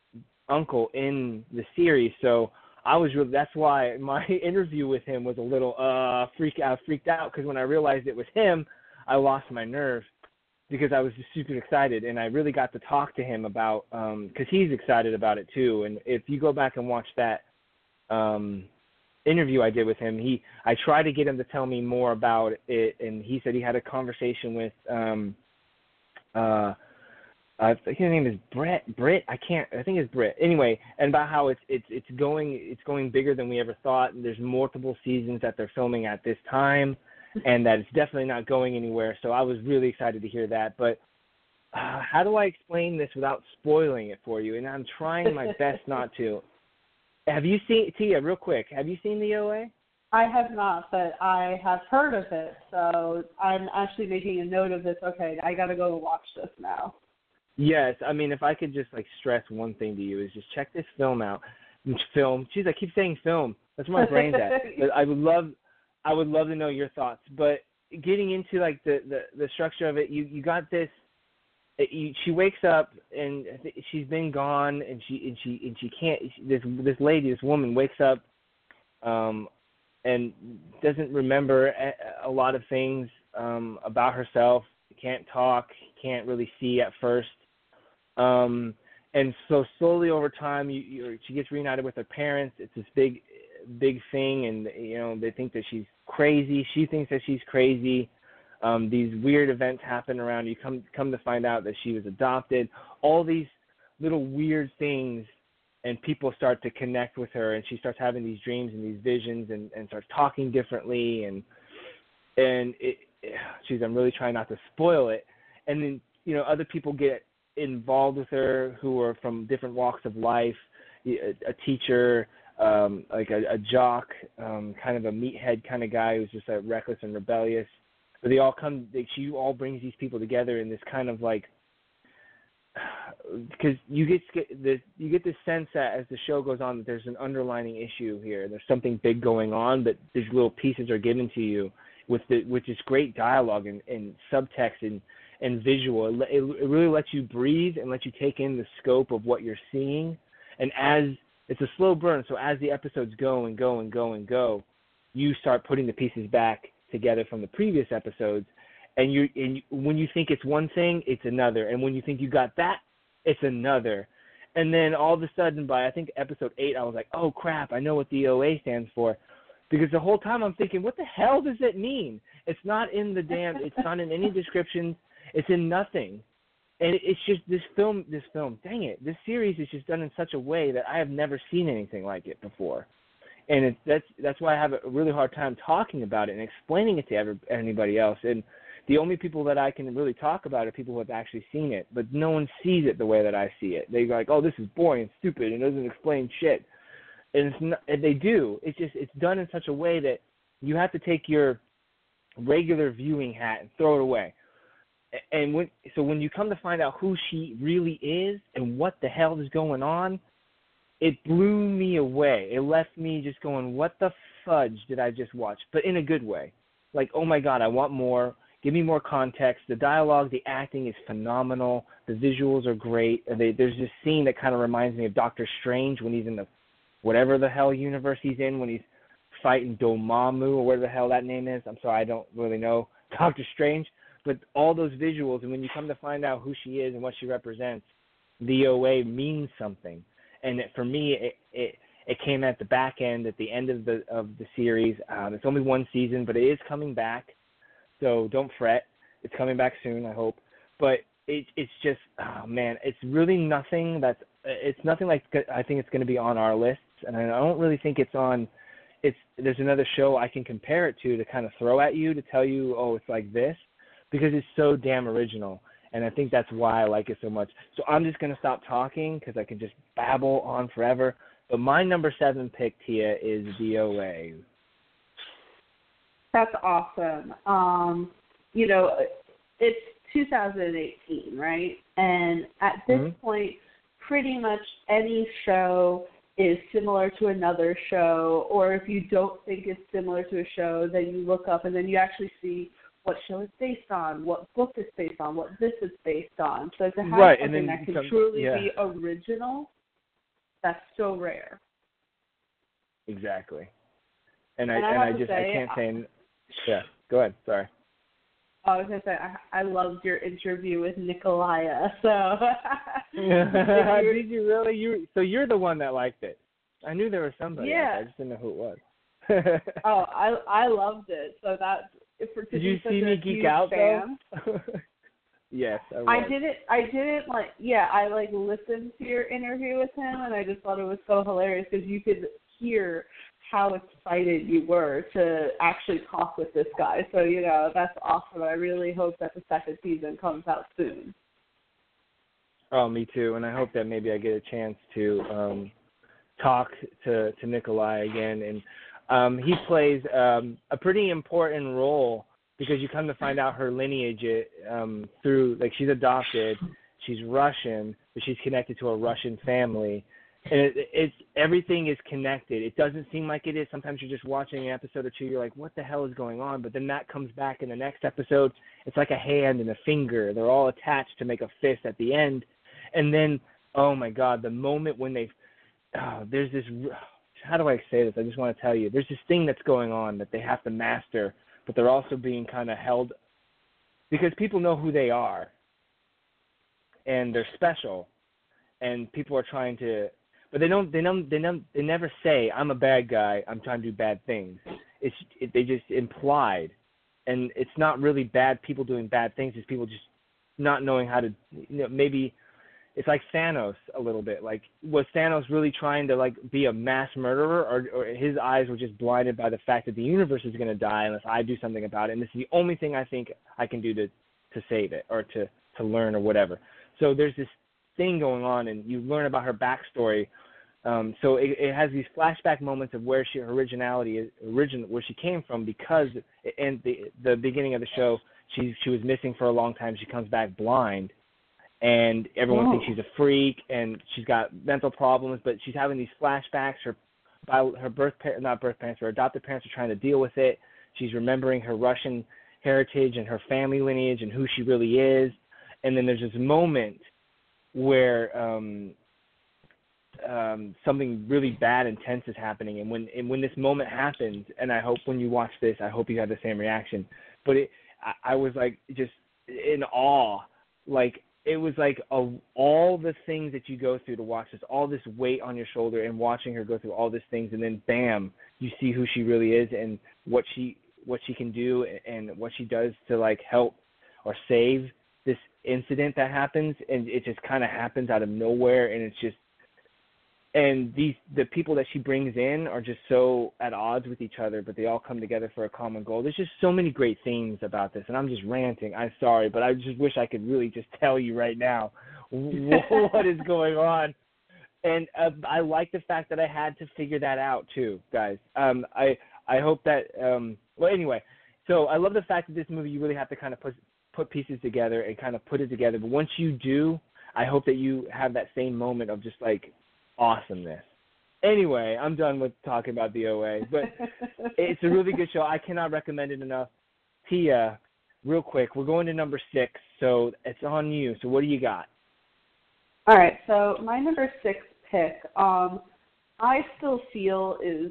uncle in the series, so I was really that's why my interview with him was a little uh freak out freaked out because when I realized it was him, I lost my nerve because I was just super excited and I really got to talk to him about um because he's excited about it too. And if you go back and watch that um interview I did with him, he I tried to get him to tell me more about it and he said he had a conversation with um uh I think his name is Brett. Brit. I can't. I think it's Brit. Anyway, and about how it's it's it's going it's going bigger than we ever thought. And there's multiple seasons that they're filming at this time and that it's definitely not going anywhere. So I was really excited to hear that. But uh, how do I explain this without spoiling it for you? And I'm trying my best not to. Have you seen Tia? Real quick, have you seen the OA? I have not, but I have heard of it. So I'm actually making a note of this. Okay, I got to go watch this now. Yes, I mean, if I could just like stress one thing to you is just check this film out. Film. Jeez, I keep saying film. That's where my brain's at. But I would love I would love to know your thoughts. But getting into like the the, the structure of it, you you got this. You, she wakes up and she's been gone, and she and she and she can't. This this lady, this woman, wakes up, um, and doesn't remember a, a lot of things um about herself. Can't talk, can't really see at first. Um, and so slowly over time, you, you she gets reunited with her parents. It's this big big thing, and you know they think that she's crazy. She thinks that she's crazy. Um, these weird events happen around you. Come come to find out that she was adopted. All these little weird things, and people start to connect with her, and she starts having these dreams and these visions, and and starts talking differently, and and it, she's. I'm really trying not to spoil it. And then you know other people get involved with her who are from different walks of life. A, a teacher, um, like a, a jock, um, kind of a meathead kind of guy who's just uh, reckless and rebellious. But they all come. They, she all brings these people together in this kind of like because you get the you get the sense that as the show goes on that there's an underlining issue here. There's something big going on, but these little pieces are given to you with the with this great dialogue and, and subtext and and visual. It, it really lets you breathe and lets you take in the scope of what you're seeing. And as it's a slow burn, so as the episodes go and go and go and go, you start putting the pieces back together from the previous episodes. And you and you, when you think it's one thing, it's another. And when you think you got that, it's another. And then all of a sudden, by I think episode eight, I was like, "Oh crap! I know what the OA stands for," because the whole time I'm thinking, "What the hell does it mean?" It's not in the damn. It's not in any descriptions. It's in nothing. And it's just this film. This film. Dang it! This series is just done in such a way that I have never seen anything like it before. And it's that's that's why I have a really hard time talking about it and explaining it to ever, anybody else. And the only people that I can really talk about are people who have actually seen it, but no one sees it the way that I see it. They go like, "Oh, this is boring and stupid and doesn't explain shit." And it's not, and they do. It's just it's done in such a way that you have to take your regular viewing hat and throw it away. And when so when you come to find out who she really is and what the hell is going on, it blew me away. It left me just going, "What the fudge did I just watch?" But in a good way. Like, "Oh my god, I want more." Give me more context. The dialogue, the acting is phenomenal. The visuals are great. They, there's this scene that kind of reminds me of Doctor Strange when he's in the whatever the hell universe he's in when he's fighting Dormammu or whatever the hell that name is. I'm sorry, I don't really know Doctor Strange, but all those visuals and when you come to find out who she is and what she represents, the OA means something. And it, for me, it, it it came at the back end, at the end of the of the series. Um, it's only one season, but it is coming back. So don't fret. It's coming back soon, I hope. But it, it's just, oh man, it's really nothing that's, it's nothing like I think it's going to be on our lists, and I don't really think it's on. It's there's another show I can compare it to to kind of throw at you to tell you, oh, it's like this, because it's so damn original, and I think that's why I like it so much. So I'm just going to stop talking because I can just babble on forever. But my number seven pick, Tia, is the OA. That's awesome. Um, you know, it's 2018, right? And at this mm-hmm. point, pretty much any show is similar to another show, or if you don't think it's similar to a show, then you look up and then you actually see what show it's based on, what book it's based on, what this is based on. So to have right, something that can truly yeah. be original, that's so rare. Exactly. And I and I, and I just say, I can't say yeah, go ahead. Sorry. I was gonna say I, I loved your interview with Nikolaya. So did you really? You so you're the one that liked it. I knew there was somebody. Yeah. I just didn't know who it was. oh, I I loved it. So that for did you see me geek out fan, though? yes, I, was. I didn't. I didn't like. Yeah, I like listened to your interview with him, and I just thought it was so hilarious because you could hear how excited you were to actually talk with this guy. So, you know, that's awesome. I really hope that the second season comes out soon. Oh, me too. And I hope that maybe I get a chance to um talk to to Nikolai again and um he plays um a pretty important role because you come to find out her lineage um through like she's adopted, she's Russian, but she's connected to a Russian family and it, it's everything is connected. It doesn't seem like it is. Sometimes you're just watching an episode or two, you're like, "What the hell is going on?" But then that comes back in the next episode. It's like a hand and a finger. They're all attached to make a fist at the end, and then oh my God, the moment when they oh, there's this. How do I say this? I just want to tell you, there's this thing that's going on that they have to master, but they're also being kind of held because people know who they are, and they're special, and people are trying to but they don't they don't they don't they never say I'm a bad guy. I'm trying to do bad things. It's it, they just implied, and it's not really bad people doing bad things. It's people just not knowing how to you know maybe it's like Thanos a little bit. Like was Thanos really trying to like be a mass murderer, or, or his eyes were just blinded by the fact that the universe is going to die unless I do something about it, and this is the only thing I think I can do to to save it or to to learn or whatever. So there's this thing going on, and you learn about her backstory. Um, so it, it has these flashback moments of where she originality is, origin where she came from because in the the beginning of the show she she was missing for a long time. She comes back blind, and everyone oh. thinks she's a freak and she's got mental problems. But she's having these flashbacks. Her by her birth parents, not birth parents, her adopted parents are trying to deal with it. She's remembering her Russian heritage and her family lineage and who she really is. And then there's this moment where um um something really bad and tense is happening and when and when this moment happens and I hope when you watch this I hope you have the same reaction. But it I, I was like just in awe. Like it was like a, all the things that you go through to watch this, all this weight on your shoulder, and watching her go through all these things, and then bam, you see who she really is and what she what she can do and what she does to like help or save this incident that happens, and it just kind of happens out of nowhere, and it's just and these the people that she brings in are just so at odds with each other, but they all come together for a common goal. There's just so many great themes about this, and I'm just ranting. I'm sorry, but I just wish I could really just tell you right now what is going on. And uh, I like the fact that I had to figure that out too, guys. Um, I I hope that um, well anyway. So I love the fact that this movie you really have to kind of put put pieces together and kind of put it together. But once you do, I hope that you have that same moment of just like awesomeness. Anyway, I'm done with talking about the OA, but it's a really good show. I cannot recommend it enough. Tia, real quick, we're going to number six, so it's on you. So what do you got? All right, so my number six pick, um, I still feel is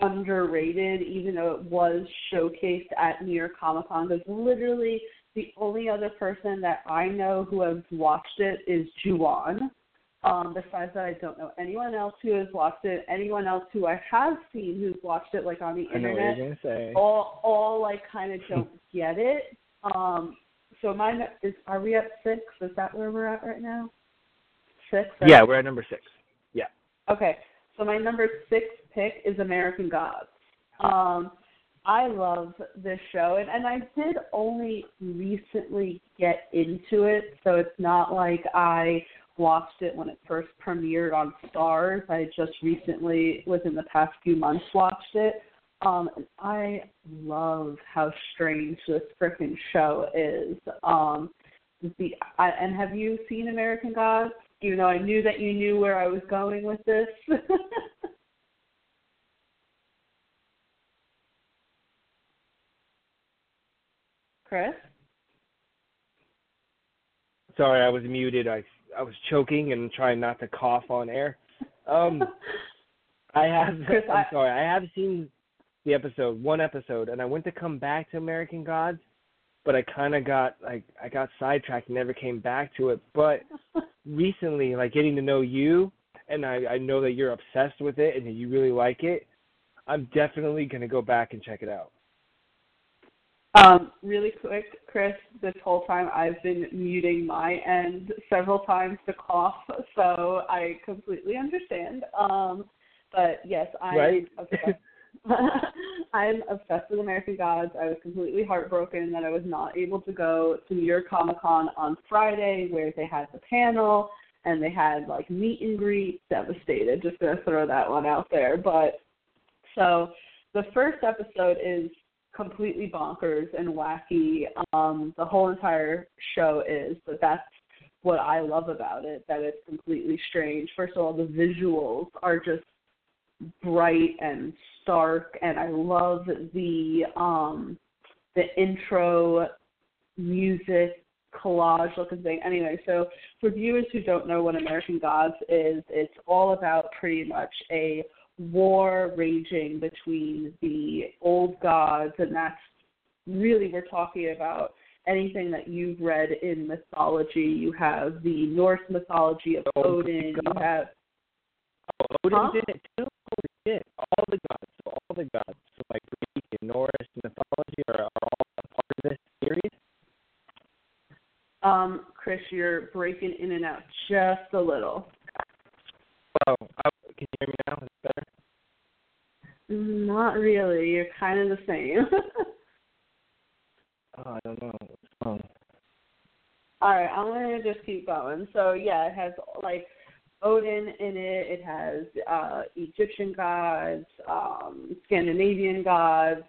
underrated, even though it was showcased at New York Comic Con. Because literally, the only other person that I know who has watched it is Juwan. Um, besides that, I don't know anyone else who has watched it. Anyone else who I have seen who's watched it, like on the I internet, you're gonna say. all all like kind of don't get it. Um, so mine is. Are we at six? Is that where we're at right now? Six. right? Yeah, we're at number six. Yeah. Okay, so my number six pick is American Gods. Um, I love this show, and, and I did only recently get into it, so it's not like I watched it when it first premiered on Starz. I just recently, within the past few months, watched it. Um, I love how strange this freaking show is. Um, the I, and have you seen American Gods? Even though I knew that you knew where I was going with this. Chris? Sorry, I was muted. I I was choking and trying not to cough on air. Um, I have. Chris, I'm I- sorry. I have seen the episode, one episode, and I went to come back to American Gods, but I kind of got like I got sidetracked and never came back to it. But recently, like getting to know you, and I I know that you're obsessed with it and that you really like it. I'm definitely gonna go back and check it out. Um, really quick, Chris, this whole time I've been muting my end several times to cough, so I completely understand. Um, but yes, I'm Right. obsessed. I'm obsessed with American Gods. I was completely heartbroken that I was not able to go to New York Comic Con on Friday where they had the panel and they had like meet and greet. Devastated. Just gonna throw that one out there. But so the first episode is completely bonkers and wacky. Um, the whole entire show is, but that's what I love about it, that it's completely strange. First of all, the visuals are just bright and stark and I love the um the intro music collage looking thing. Anyway, so for viewers who don't know what American Gods is, it's all about pretty much a war raging between the old gods, and that's really we're talking about anything that you've read in mythology. You have the Norse mythology of Oh, Odin. You God. have Odin's Huh? in it too. Holy shit! All the gods, so all the gods, so like Greek and Norse mythology are, are all a part of this series. um, Chris. You're breaking in and out just a little. Oh, I, can you hear me now? Is it better? Not really. You're kind of the same. Oh, I don't know. What's wrong? All right, I'm gonna just keep going. So yeah, it has like Odin in it. It has uh, Egyptian gods, um, Scandinavian gods,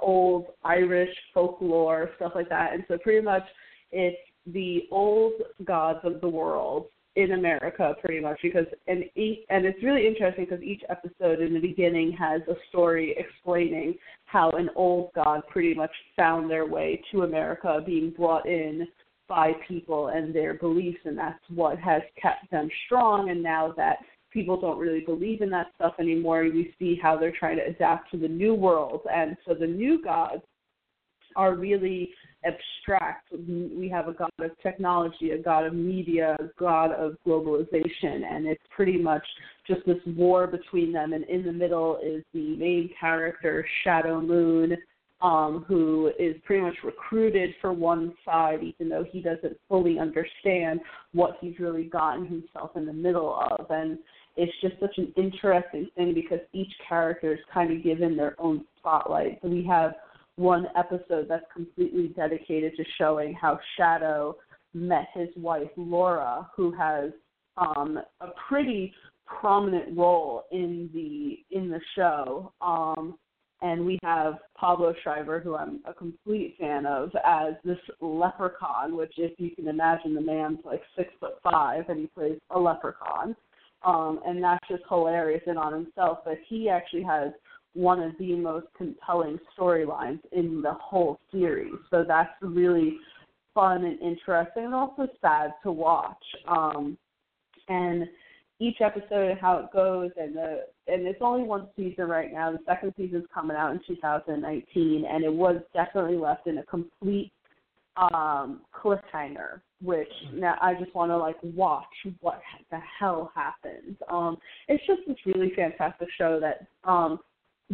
old Irish folklore, stuff like that. And so pretty much it's the old gods of the world in America, pretty much because and and it's really interesting because each episode in the beginning has a story explaining how an old god pretty much found their way to America, being brought in by people and their beliefs, and that's what has kept them strong. And now that people don't really believe in that stuff anymore, we see how they're trying to adapt to the new world. And so the new gods are really abstract. We have a god of technology, a god of media, a god of globalization, and it's pretty much just this war between them. And in the middle is the main character, Shadow Moon, um, who is pretty much recruited for one side, even though he doesn't fully understand what he's really gotten himself in the middle of. And it's just such an interesting thing because each character is kind of given their own spotlight. So we have one episode that's completely dedicated to showing how Shadow met his wife Laura, who has um, a pretty prominent role in the in the show. Um, and we have Pablo Schreiber, who I'm a complete fan of, as this leprechaun. Which, if you can imagine, the man's like six foot five, and he plays a leprechaun, um, and that's just hilarious in on himself. But he actually has one of the most compelling storylines in the whole series. So that's really fun and interesting and also sad to watch. Um, and each episode and how it goes and the and it's only one season right now. The second season's coming out in 2019 and it was definitely left in a complete um cliffhanger which now I just want to like watch what the hell happens. Um it's just this really fantastic show that um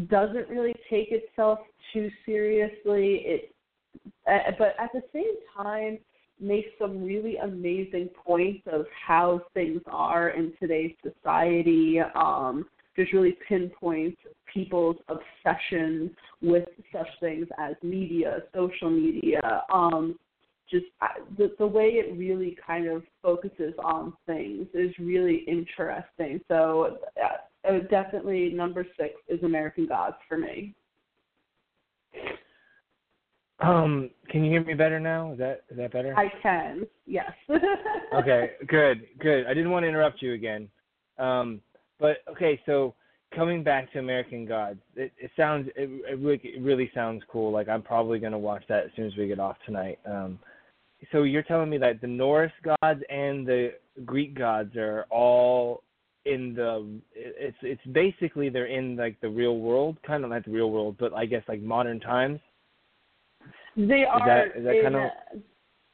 doesn't really take itself too seriously. It, uh, but at the same time, makes some really amazing points of how things are in today's society. Um, just really pinpoints people's obsession with such things as media, social media. Um, just uh, the the way it really kind of focuses on things is really interesting. So uh, uh, definitely number six is American Gods for me. Um, can you hear me better now? Is that is that better? I can. Yes. okay, good, good. I didn't want to interrupt you again. Um, but okay, so coming back to American Gods, it, it sounds it, it really it really sounds cool. Like I'm probably gonna watch that as soon as we get off tonight. Um, so you're telling me that the Norse gods and the Greek gods are all in the it's it's basically they're in like the real world, kind of like the real world, but I guess like modern times. They are. Is that, is that in, kind of?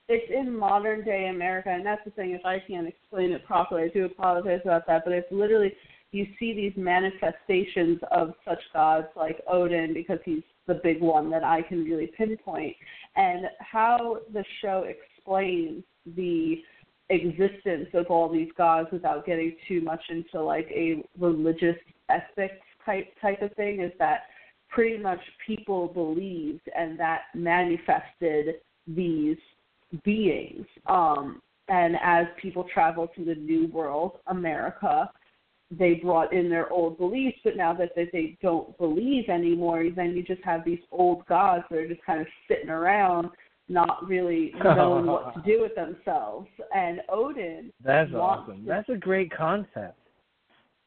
It's in modern day America, and that's the thing. If I can't explain it properly, I do apologize about that. But it's literally you see these manifestations of such gods like Odin, because he's the big one that I can really pinpoint, and how the show explains the existence of all these gods without getting too much into like a religious ethics type type of thing is that pretty much people believed and that manifested these beings. Um and as people traveled to the new world america they brought in their old beliefs but now that they don't believe anymore then you just have these old gods that are just kind of sitting around not really knowing what to do with themselves. And Odin That's awesome. to- That's a great concept.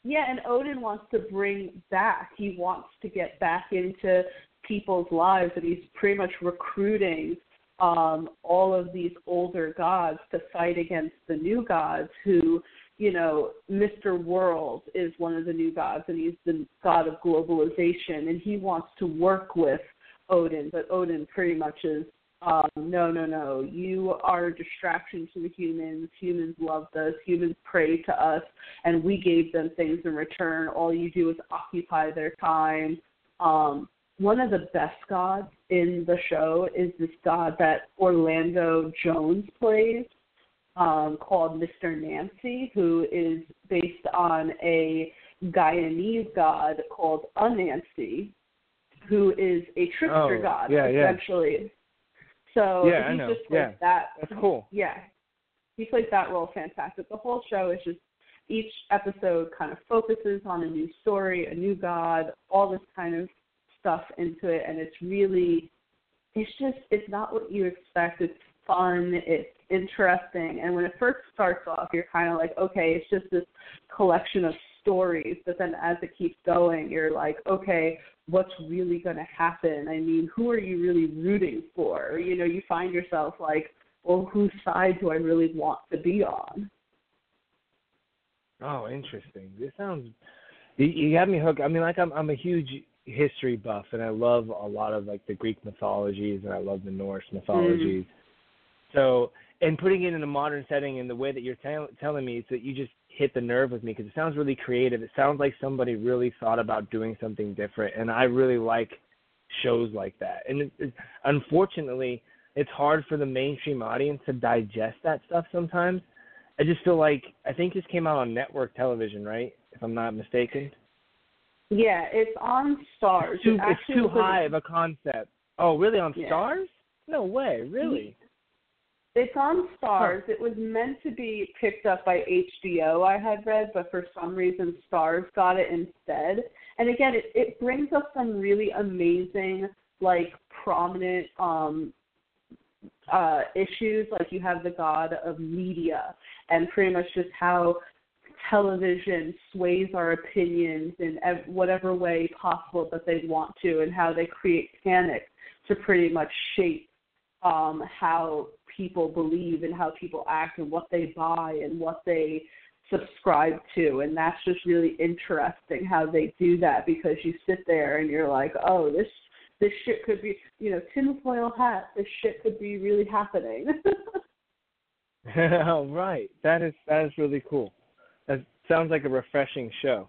yeah, and Odin wants to bring back. He wants to get back into people's lives, and he's pretty much recruiting um, all of these older gods to fight against the new gods. Who, you know, Mr. World is one of the new gods, and he's the god of globalization, and he wants to work with Odin, but Odin pretty much is um, no, no, no. You are a distraction to the humans. Humans loved us. Humans prayed to us, and we gave them things in return. All you do is occupy their time. Um, one of the best gods in the show is this god that Orlando Jones plays, um, called Mr. Nancy, who is based on a Guyanese god called Anansi, who is a trickster Oh, god, yeah, yeah. So Yeah, I know. just plays Yeah. that. That's cool. Yeah, he plays that role fantastic. The whole show is just each episode kind of focuses on a new story, a new god, all this kind of stuff into it, and it's really, it's just, it's not what you expect. It's fun, it's interesting, and when it first starts off, you're kind of like, okay, it's just this collection of stories, but then as it keeps going, you're like, okay, what's really going to happen. I mean, who are you really rooting for? You know, you find yourself like, well, whose side do I really want to be on? Oh, interesting. This sounds. You, you got me hooked. I mean, like I'm I'm a huge history buff, and I love a lot of like the Greek mythologies, and I love the Norse mythologies. Mm. So, and putting it in a modern setting and the way that you're t- telling me, so that you just hit the nerve with me because it sounds really creative. It sounds like somebody really thought about doing something different, and I really like shows like that. And it, it, unfortunately, it's hard for the mainstream audience to digest that stuff sometimes. I just feel like I think this came out on network television, right? If I'm not mistaken. Yeah, it's on Starz. It's too, it's too high of a concept. Oh, really? On yeah. Starz? No way, really. It's on Starz. Huh. It was meant to be picked up by HBO, I had read, but for some reason Starz got it instead. And again, it, it brings up some really amazing, like prominent um uh issues. Like you have the god of media and pretty much just how television sways our opinions in ev- whatever way possible that they want to, and how they create panic to pretty much shape um, how people believe and how people act and what they buy and what they subscribe to and that's just really interesting how they do that because you sit there and you're like oh this this shit could be you know tinfoil hat this shit could be really happening oh right that is that is really cool that sounds like a refreshing show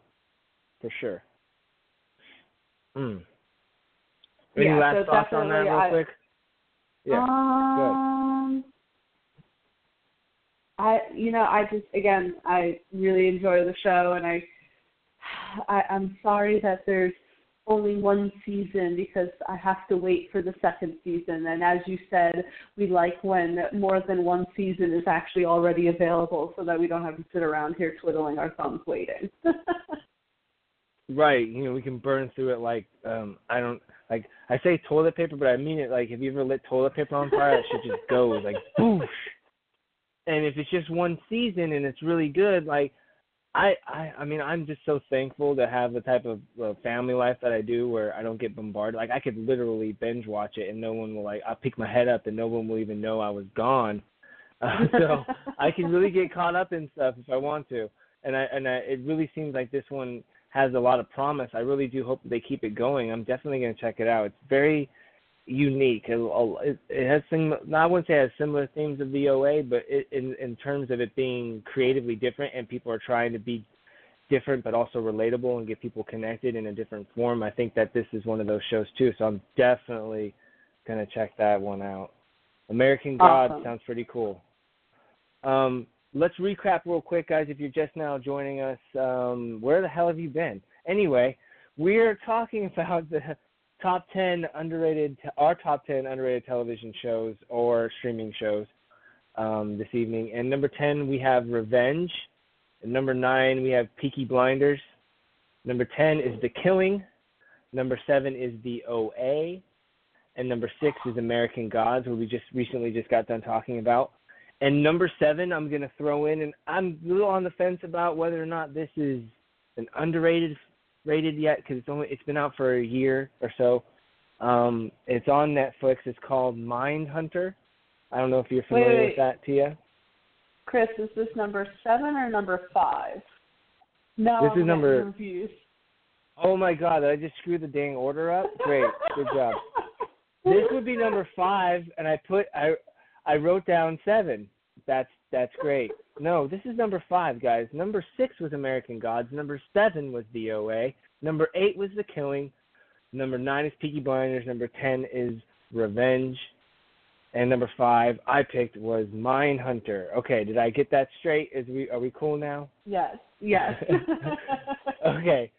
for sure mm. Any yeah, last so thoughts on that real I, quick? Yeah. Um, I you know I just again I really enjoy the show and I, I I'm sorry that there's only one season because I have to wait for the second season. And as you said, we like when more than one season is actually already available so that we don't have to sit around here twiddling our thumbs waiting. right. You know, we can burn through it like um I don't like I say toilet paper, but I mean it. Like, have you ever lit toilet paper on fire? That should just go like boosh. And if it's just one season and it's really good, like I, I, I mean, I'm just so thankful to have the type of uh, family life that I do, where I don't get bombarded. Like, I could literally binge watch it, and no one will like. I'll pick my head up, and no one will even know I was gone. Uh, so I can really get caught up in stuff if I want to, and I, and I, it really seems like this one has a lot of promise. I really do hope they keep it going. I'm definitely going to check it out. It's very unique. It, it has some. I wouldn't say it has similar themes of the OA, but it, in in terms of it being creatively different and people are trying to be different but also relatable and get people connected in a different form. I think that this is one of those shows too. So I'm definitely gonna check that one out. American God awesome. sounds pretty cool. Um, let's recap real quick, guys. If you're just now joining us, um, where the hell have you been? Anyway, we're talking about the top 10 underrated, our top 10 underrated television shows or streaming shows um, this evening. And number 10, we have Revenge. And number 9, we have Peaky Blinders. Number 10 is The Killing. Number 7 is The OA. And number 6 is American Gods, where we just recently just got done talking about. And number seven, I'm going to throw in, and I'm a little on the fence about whether or not this is an underrated rated yet because it's only it's been out for a year or so. Um, it's on Netflix. It's called Mindhunter. I don't know if you're familiar wait, wait. with that, Tia. Chris, is this number seven or number five? No, this I'm is number. Confused. Oh my God! Did I just screw the dang order up? Great, good job. This would be number five, and I put I I wrote down seven. That's that's great. No, this is number five, guys. Number six was American Gods. Number seven was The OA. Number eight was The Killing. Number nine is Peaky Blinders. Number ten is Revenge. And number five I picked was Mindhunter. Okay, did I get that straight? Is we are we cool now? Yes. Yes. okay.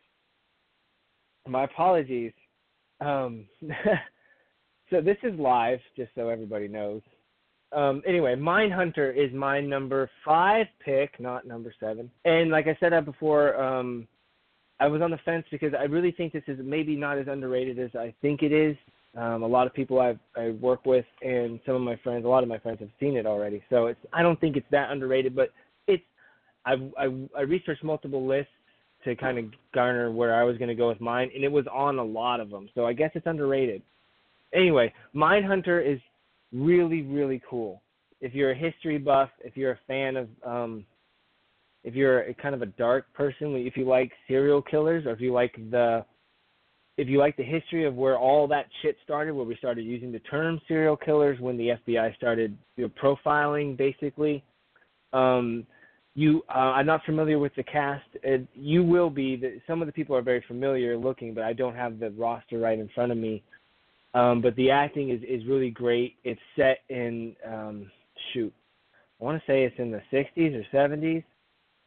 My apologies. Um, so this is live, just so everybody knows um, anyway, Mindhunter is my number five pick, not number seven. And like I said that before, um, I was on the fence because I really think this is maybe not as underrated as I think it is. Um, a lot of people I've, I work with and some of my friends, a lot of my friends have seen it already. So it's I don't think it's that underrated, but it's I've I, I researched multiple lists to kind of garner where I was going to go with mine, and it was on a lot of them. So I guess it's underrated. Anyway, Mindhunter is really really cool. If you're a history buff, if you're a fan of um if you're a kind of a dark person, if you like serial killers or if you like the if you like the history of where all that shit started, where we started using the term serial killers when the FBI started you know, profiling basically, um, you uh, I'm not familiar with the cast. It, you will be. The, some of the people are very familiar looking, but I don't have the roster right in front of me. Um, but the acting is is really great. It's set in um, shoot, I want to say it's in the 60s or 70s.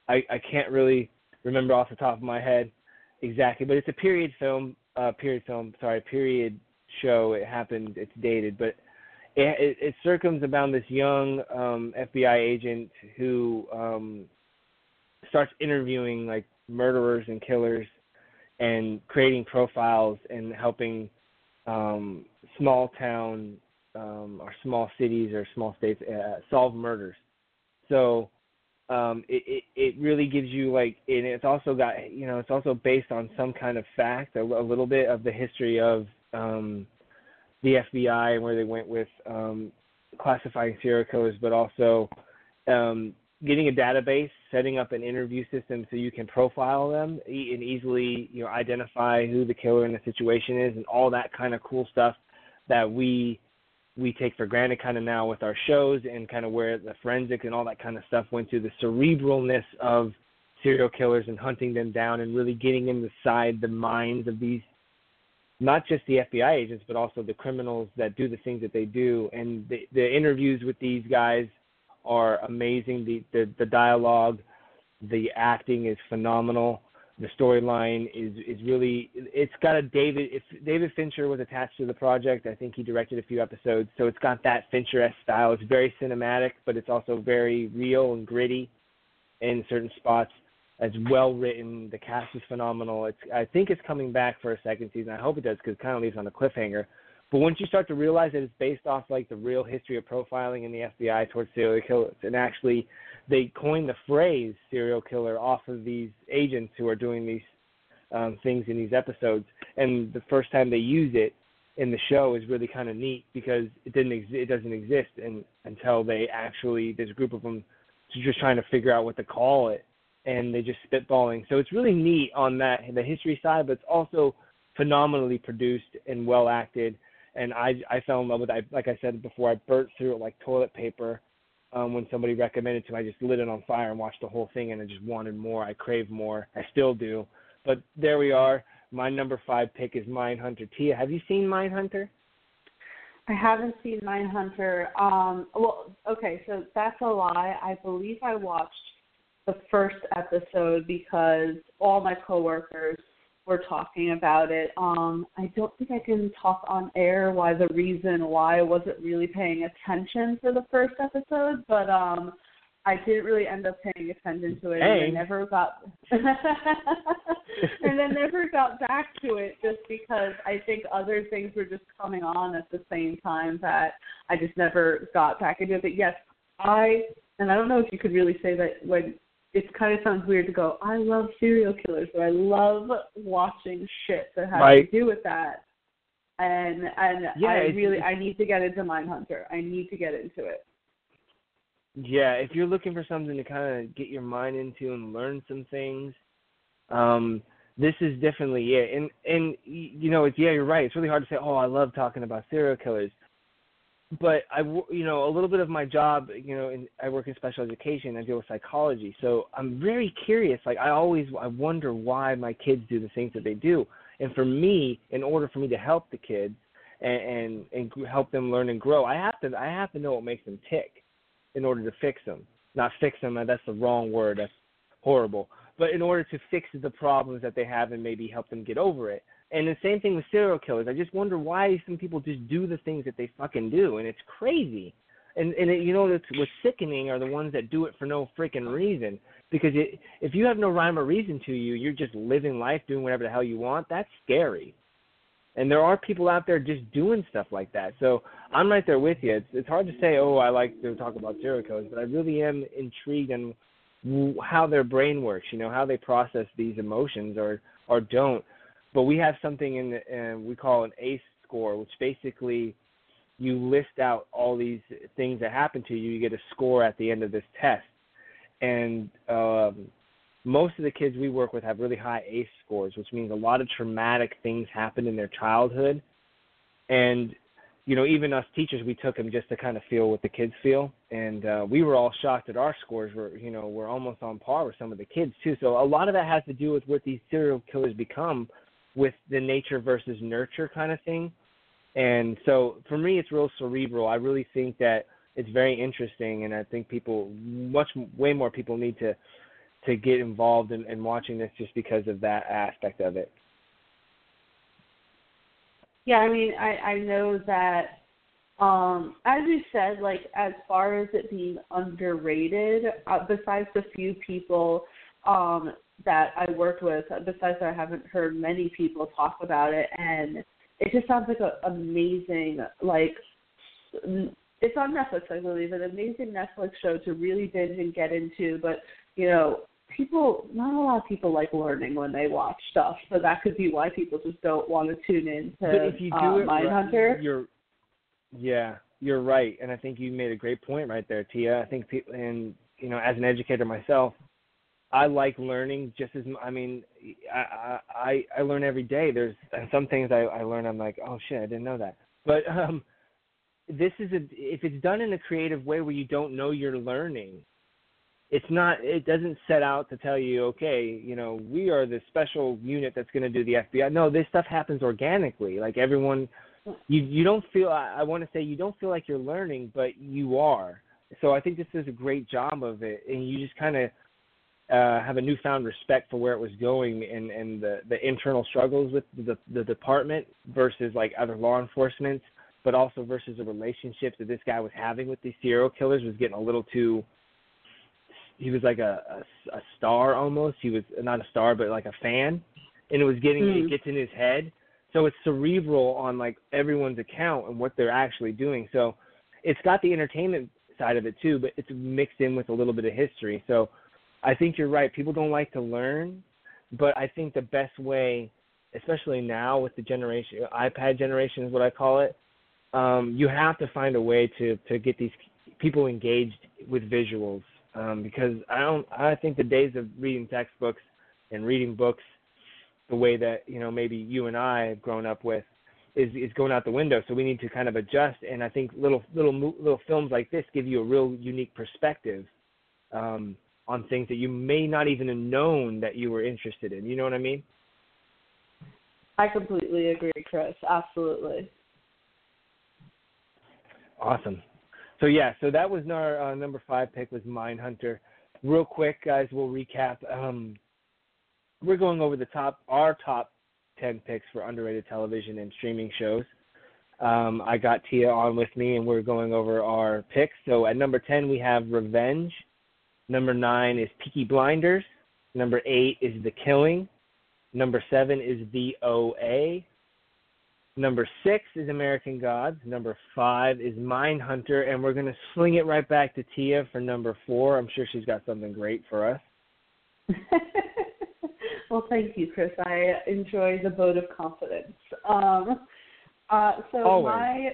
I I can't really remember off the top of my head exactly, but it's a period film. Uh, period film. Sorry, period show. It happened. It's dated, but it, it, it circums about this young um, FBI agent who um, starts interviewing like murderers and killers and creating profiles and helping um, small town um, or small cities or small states uh, solve murders. So um, it, it it really gives you like, and it's also got you know it's also based on some kind of fact, a, a little bit of the history of um, the FBI and where they went with um, classifying serial killers, but also um, getting a database, setting up an interview system so you can profile them and easily you know identify who the killer in the situation is, and all that kind of cool stuff that we we take for granted kind of now with our shows and kind of where the forensic and all that kind of stuff went to the cerebralness of serial killers and hunting them down and really getting inside the minds of these not just the FBI agents, but also the criminals that do the things that they do. And the, the interviews with these guys are amazing. The, the the dialogue, the acting is phenomenal. The storyline is is really it's got a David if David Fincher was attached to the project. I think he directed a few episodes, so it's got that Fincher-esque style. It's very cinematic, but it's also very real and gritty in certain spots. It's well written. The cast is phenomenal. It's I think it's coming back for a second season. I hope it does because it kind of leaves on a cliffhanger. But once you start to realize that it's based off like the real history of profiling in the FBI towards serial killers, and actually they coined the phrase serial killer off of these agents who are doing these um, things in these episodes. And the first time they use it in the show is really kind of neat because it didn't ex- it doesn't exist and until they actually there's a group of them just trying to figure out what to call it and they just spitballing. So it's really neat on that the history side, but it's also phenomenally produced and well acted. And I I fell in love with it. I, like I said before, I burnt through it like toilet paper. Um, when somebody recommended to me, I just lit it on fire and watched the whole thing, and I just wanted more. I crave more. I still do. But there we are. My number five pick is Mindhunter. Tia, have you seen Mindhunter? I haven't seen Mindhunter. Um, well, okay, so that's a lie. I believe I watched the first episode because all my coworkers were talking about it. Um, I don't think I can talk on air why the reason why I wasn't really paying attention for the first episode, but um I didn't really end up paying attention to it hey. and I never got and then never got back to it just because I think other things were just coming on at the same time that I just never got back into it. But yes, I and I don't know if you could really say that when it kind of sounds weird to go, I love serial killers, but I love watching shit that has right. to do with that. And and yeah, I really I need to get into Mindhunter. I need to get into it. Yeah, if you're looking for something to kind of get your mind into and learn some things, um, this is definitely it. And and you know, it's yeah, you're right. It's really hard to say, oh, I love talking about serial killers but I, you know, a little bit of my job, you know, in, I work in special education. I deal with psychology, so I'm very curious. Like I always, I wonder why my kids do the things that they do. And for me, in order for me to help the kids and and, and help them learn and grow, I have to I have to know what makes them tick in order to fix them. Not fix them. Uh, that's the wrong word. That's horrible. But in order to fix the problems that they have and maybe help them get over it. And the same thing with serial killers. I just wonder why some people just do the things that they fucking do, and it's crazy. And and it, you know what's, what's sickening are the ones that do it for no freaking reason. Because it, if you have no rhyme or reason to you, you're just living life, doing whatever the hell you want. That's scary. And there are people out there just doing stuff like that. So I'm right there with you. It's it's hard to say, oh, I like to talk about serial killers, but I really am intrigued w- how their brain works, you know, how they process these emotions or or don't. But we have something in the we call an ACE score, which basically you list out all these things that happen to you. You get a score at the end of this test, and um, most of the kids we work with have really high ACE scores, which means a lot of traumatic things happened in their childhood. And you know, even us teachers, we took them just to kind of feel what the kids feel, and uh, we were all shocked that our scores were, you know, were almost on par with some of the kids too. So a lot of that has to do with what these serial killers become, with the nature versus nurture kind of thing. And so for me, it's real cerebral. I really think that it's very interesting, and I think people, much way more people need to to get involved in, in watching this just because of that aspect of it. Yeah, I mean, I I know that um as you said, like as far as it being underrated, uh, besides the few people um that I worked with, besides that I haven't heard many people talk about it and it just sounds like an amazing like it's on Netflix, I believe, an amazing Netflix show to really binge and get into. But you know, people not a lot of people like learning when they watch stuff, so that could be why people just don't want to tune in to but if you do uh, it Mindhunter. right, you're yeah, you're right, and I think you made a great point right there, Tia. I think people, and you know, as an educator myself, I like learning just as I mean, I I I learn every day. There's some things I I learn. I'm like, oh shit, I didn't know that. But um, this is a if it's done in a creative way where you don't know you're learning, it's not it doesn't set out to tell you okay you know we are the special unit that's going to do the fbi no this stuff happens organically like everyone you you don't feel i, I want to say you don't feel like you're learning but you are so i think this is a great job of it and you just kind of uh have a newfound respect for where it was going and and the the internal struggles with the the department versus like other law enforcement but also versus the relationships that this guy was having with these serial killers was getting a little too he was like a, a a star almost. He was not a star, but like a fan, and it was getting Mm. it gets in his head. So it's cerebral on like everyone's account and what they're actually doing. So it's got the entertainment side of it too, but it's mixed in with a little bit of history. So I think you're right. People don't like to learn, but I think the best way, especially now with the generation iPad generation is what I call it. Um, you have to find a way to to get these people engaged with visuals um, because I don't. I think the days of reading textbooks and reading books the way that you know maybe you and I have grown up with is is going out the window. So we need to kind of adjust. And I think little little little films like this give you a real unique perspective um, on things that you may not even have known that you were interested in. You know what I mean? I completely agree, Chris. Absolutely. Awesome. So yeah, so that was our uh, number five pick was Mindhunter. Real quick, guys, we'll recap. Um, we're going over the top our top ten picks for underrated television and streaming shows. Um, I got Tia on with me, and we're going over our picks. So at number ten we have Revenge. Number nine is Peaky Blinders. Number eight is The Killing. Number seven is The OA. Number six is American Gods. Number five is Mindhunter, and we're going to sling it right back to Tia for number four. I'm sure she's got something great for us. well, thank you, Chris. I enjoy the vote of confidence. Um, uh, so Always. my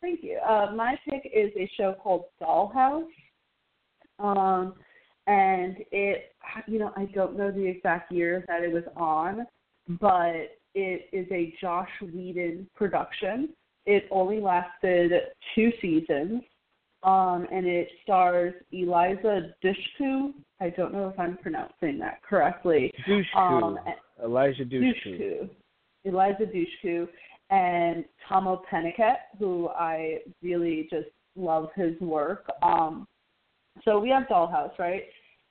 thank you. Uh, my pick is a show called Dollhouse, um, and it you know I don't know the exact year that it was on, but it is a Josh Whedon production. It only lasted two seasons, um, and it stars Eliza Dushku. I don't know if I'm pronouncing that correctly. Dushku. Um, Elijah Dushku. Dushku. Eliza Dushku and Tahmoh Penikett, who I really just love his work. Um, so we have Dollhouse, right?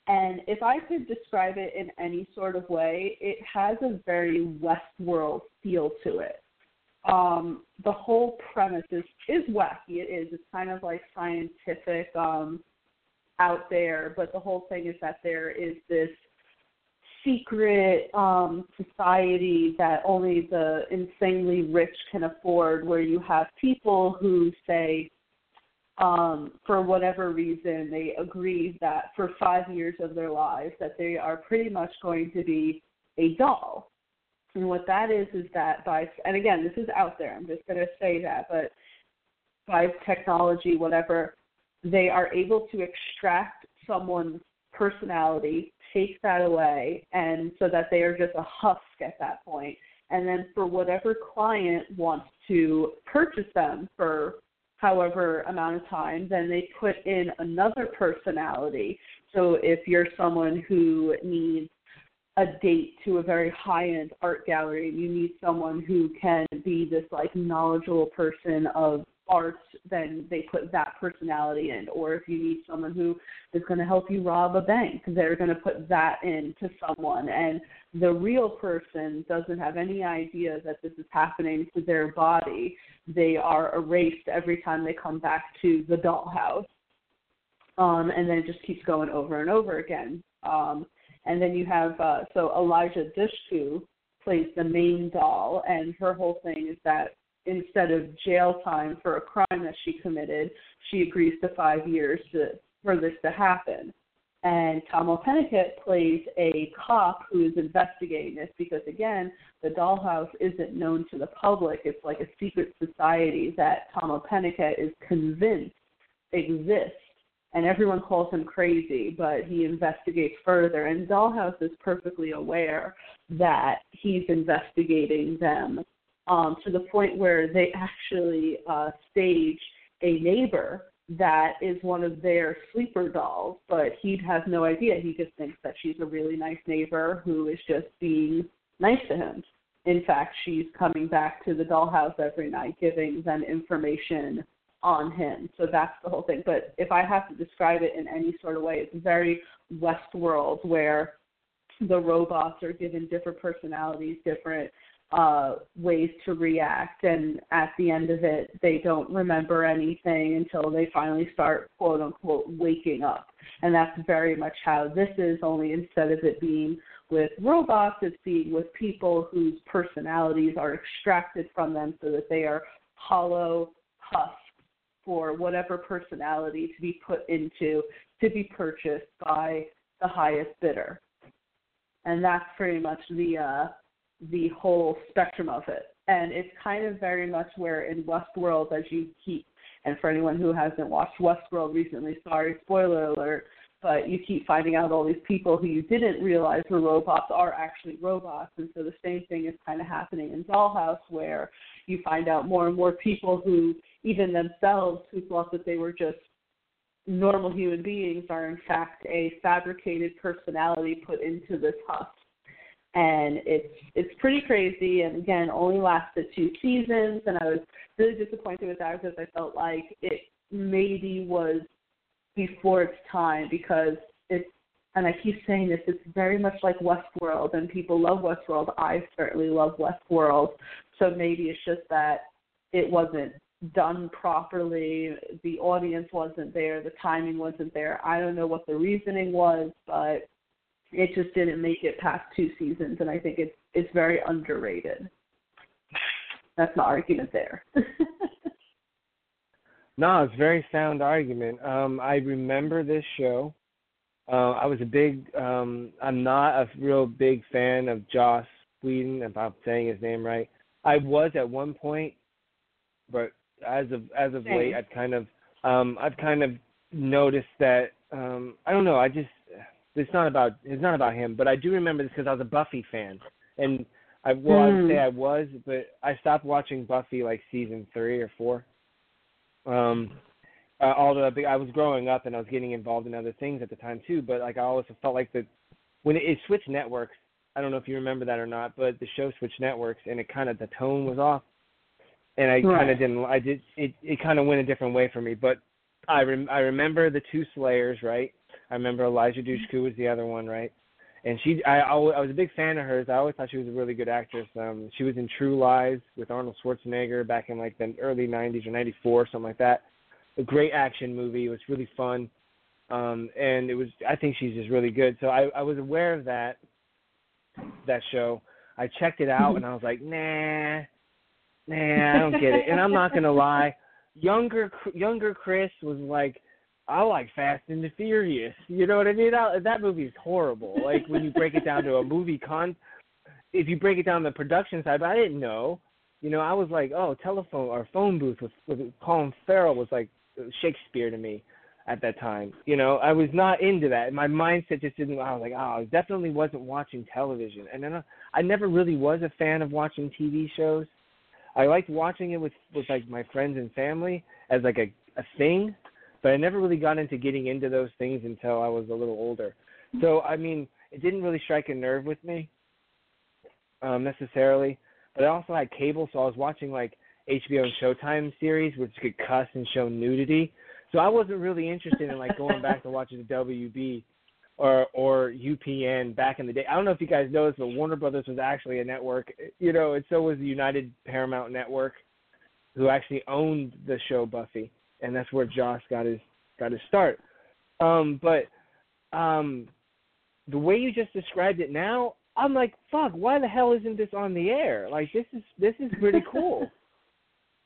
And if I could describe it in any sort of way, it has a very Westworld feel to it. Um, the whole premise is is wacky. It is. It's kind of like scientific, um, out there. But the whole thing is that there is this secret um, society that only the insanely rich can afford, where you have people who say um, for whatever reason, they agree that for five years of their lives that they are pretty much going to be a doll. And what that is is that by and again, this is out there. I'm just going to say that, but by technology, whatever, they are able to extract someone's personality, take that away, and so that they are just a husk at that point. And then for whatever client wants to purchase them for however amount of time, then they put in another personality. So if you're someone who needs a date to a very high end art gallery, you need someone who can be this like knowledgeable person of art, then they put that personality in. Or if you need someone who is going to help you rob a bank, they're going to put that into someone. And the real person doesn't have any idea that this is happening to their body. They are erased every time they come back to the dollhouse. Um, and then it just keeps going over and over again. Um, and then you have uh, so Eliza Dushku plays the main doll, and her whole thing is that instead of jail time for a crime that she committed, she agrees to five years to, for this to happen. And Tahmoh Penikett plays a cop who is investigating this because, again, the dollhouse isn't known to the public. It's like a secret society that Tahmoh Penikett is convinced exists. And everyone calls him crazy, but he investigates further. And Dollhouse is perfectly aware that he's investigating them um, to the point where they actually uh, stage a neighbor that is one of their sleeper dolls, but he has no idea. He just thinks that she's a really nice neighbor who is just being nice to him. In fact, she's coming back to the dollhouse every night, giving them information on him. So that's the whole thing. But if I have to describe it in any sort of way, it's very Westworld, where the robots are given different personalities, different uh, ways to react, and at the end of it, they don't remember anything until they finally start quote unquote waking up. And that's very much how this is, only instead of it being with robots, it's being with people whose personalities are extracted from them so that they are hollow husks for whatever personality to be put into to be purchased by the highest bidder. And that's pretty much the uh, the whole spectrum of it. And it's kind of very much where in Westworld, as you keep, and for anyone who hasn't watched Westworld recently, sorry, spoiler alert, but you keep finding out all these people who you didn't realize were robots are actually robots. And so the same thing is kind of happening in Dollhouse, where you find out more and more people who, even themselves, who thought that they were just normal human beings, are in fact a fabricated personality put into this husk and it's it's pretty crazy. And again, only lasted two seasons, and I was really disappointed with that because I felt like it maybe was before its time because it's. And I keep saying this, it's very much like Westworld, and people love Westworld. I certainly love Westworld. So maybe it's just that it wasn't done properly, the audience wasn't there, the timing wasn't there. I don't know what the reasoning was, but it just didn't make it past two seasons, and I think it's it's very underrated. That's my argument there. no, it's a very sound argument. Um, I remember this show. Uh, I was a big. Um, I'm not a real big fan of Joss Whedon, if I'm saying his name right. I was at one point, but as of as of Same. late, I've kind of um, I've kind of noticed that um, I don't know. I just it's not about it's not about him, but I do remember this because I was a Buffy fan, and I well Mm. I'd say I was, but I stopped watching Buffy like season three or four. Um, uh, although I was growing up and I was getting involved in other things at the time too, but like I always felt like that when it, it switched networks. I don't know if you remember that or not, but the show switched networks and it kind of the tone was off, and I kind of didn't. I did it. It kind of went a different way for me, but I rem, I remember the two Slayers, right? I remember Eliza Dushku was the other one, right? And she, I, I, was a big fan of hers. I always thought she was a really good actress. Um, she was in True Lies with Arnold Schwarzenegger back in like the early '90s or '94, something like that. A great action movie. It was really fun, um, and it was. I think she's just really good. So I, I was aware of that, that show. I checked it out, and I was like, nah, nah, I don't get it. And I'm not gonna lie, younger younger Chris was like, I like Fast and the Furious. You know what I mean? I, that movie is horrible. Like when you break it down to a movie con, if you break it down to the production side, but I didn't know. You know, I was like, oh, telephone or phone booth with, with Colin Farrell was like Shakespeare to me at that time. You know, I was not into that. My mindset just didn't. I was like, oh, I definitely wasn't watching television, and then I, I never really was a fan of watching TV shows. I liked watching it with with like my friends and family as like a a thing, but I never really got into getting into those things until I was a little older. So I mean, it didn't really strike a nerve with me um necessarily. But I also had cable, so I was watching like HBO and Showtime series, which could cuss and show nudity. So I wasn't really interested in like going back to watching the WB or or UPN back in the day. I don't know if you guys know this, but Warner Brothers was actually a network, you know, and so was the United Paramount Network, who actually owned the show Buffy, and that's where Joss got his got his start. Um, but um, the way you just described it now, I'm like, fuck, why the hell isn't this on the air? Like this is this is pretty cool.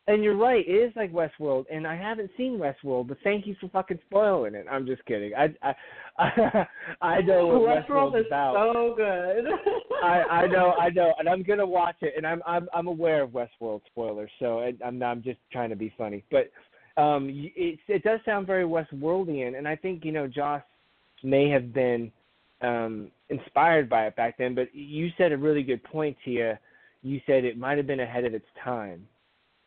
and you're right, it is like Westworld, and I haven't seen Westworld, but thank you for fucking spoiling it. I'm just kidding. I I I, I know what Westworld Westworld's is about. so good. I I know I know, and I'm gonna watch it, and I'm I'm I'm aware of Westworld spoilers, so I, I'm I'm just trying to be funny, but um, it it does sound very Westworldian, and I think you know Joss may have been um inspired by it back then, but you said a really good point, Tia. You said it might have been ahead of its time,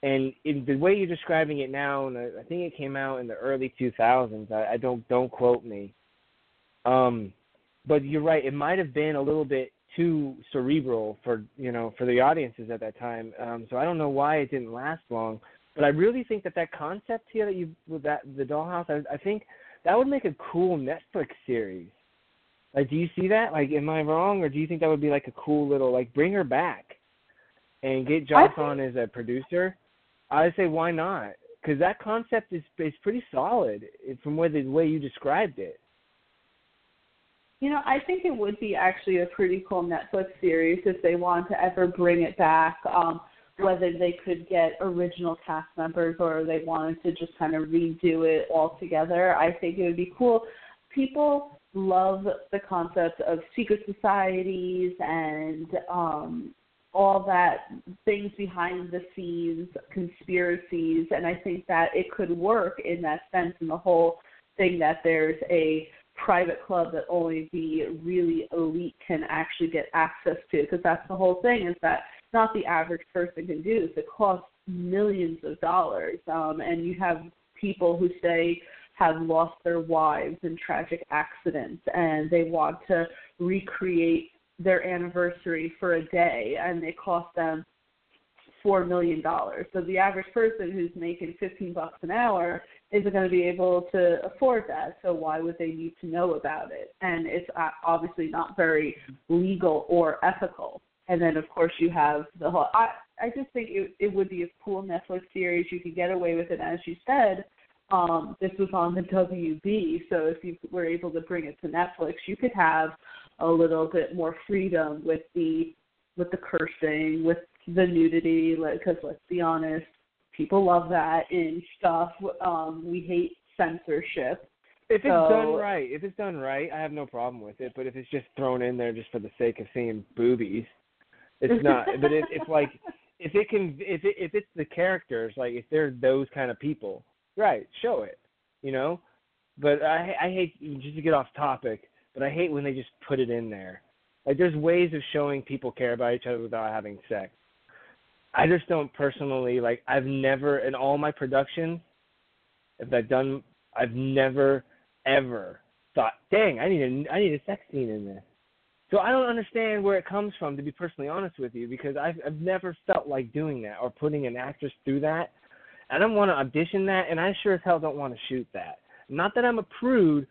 and in the way you're describing it now, and I think it came out in the early 2000s. I, I don't don't quote me. Um, but you're right. It might have been a little bit too cerebral for you know for the audiences at that time. Um, so I don't know why it didn't last long. But I really think that that concept here that you with that the Dollhouse, I, I think that would make a cool Netflix series. Like, do you see that? Like, am I wrong, or do you think that would be like a cool little like bring her back and get Joss think- on as a producer? I say why not? Because that concept is is pretty solid eh, from where the way you described it. You know, I think it would be actually a pretty cool Netflix series if they want to ever bring it back. Um, whether they could get original cast members or they wanted to just kind of redo it all together, I think it would be cool. People love the concept of secret societies and um all that things behind the scenes conspiracies and i think that it could work in that sense in the whole thing that there's a private club that only the really elite can actually get access to because that's the whole thing is that not the average person can do it costs millions of dollars um and you have people who say have lost their wives in tragic accidents and they want to recreate their anniversary for a day and it costs them four million dollars. So the average person who's making fifteen bucks an hour isn't going to be able to afford that. So why would they need to know about it? And it's uh, obviously not very legal or ethical. And then of course you have the whole. I I just think it it would be a cool Netflix series. You could get away with it, as you said. Um, this was on the WB, so if you were able to bring it to Netflix, you could have a little bit more freedom with the with the cursing, with the nudity. Because let's be honest, people love that in stuff. Um, we hate censorship. If it's So- done right, if it's done right, I have no problem with it. But if it's just thrown in there just for the sake of seeing boobies, it's not. but if, if like if it can, if it if it's the characters, like if they're those kind of people, right? Show it, you know. But I I hate just to get off topic, but I hate when they just put it in there. Like there's ways of showing people care about each other without having sex. I just don't personally like. I've never in all my productions, if I've done, I've never ever thought, dang, I need a I need a sex scene in this. So I don't understand where it comes from, to be personally honest with you, because I've I've never felt like doing that or putting an actress through that. I don't want to audition that, and I sure as hell don't want to shoot that. Not that I'm a prude.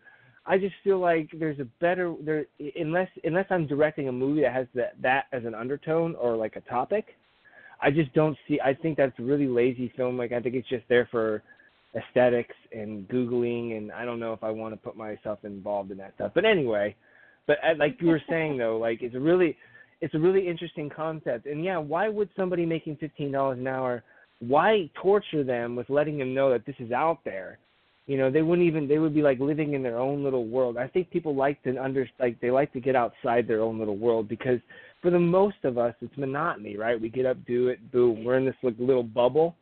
I just feel like there's a better there unless unless I'm directing a movie that has that that as an undertone or like a topic. I just don't see. I think that's really lazy film. Like I think it's just there for aesthetics and googling, and I don't know if I want to put myself involved in that stuff. But anyway, but uh, like you were saying though, like it's a really, it's a really interesting concept. And yeah, why would somebody making fifteen dollars an hour why torture them with letting them know that this is out there? You know, they wouldn't even they would be like living in their own little world. I think people like to under like they like to get outside their own little world because for the most of us it's monotony, right? We get up, do it, boom. We're in this like, little bubble.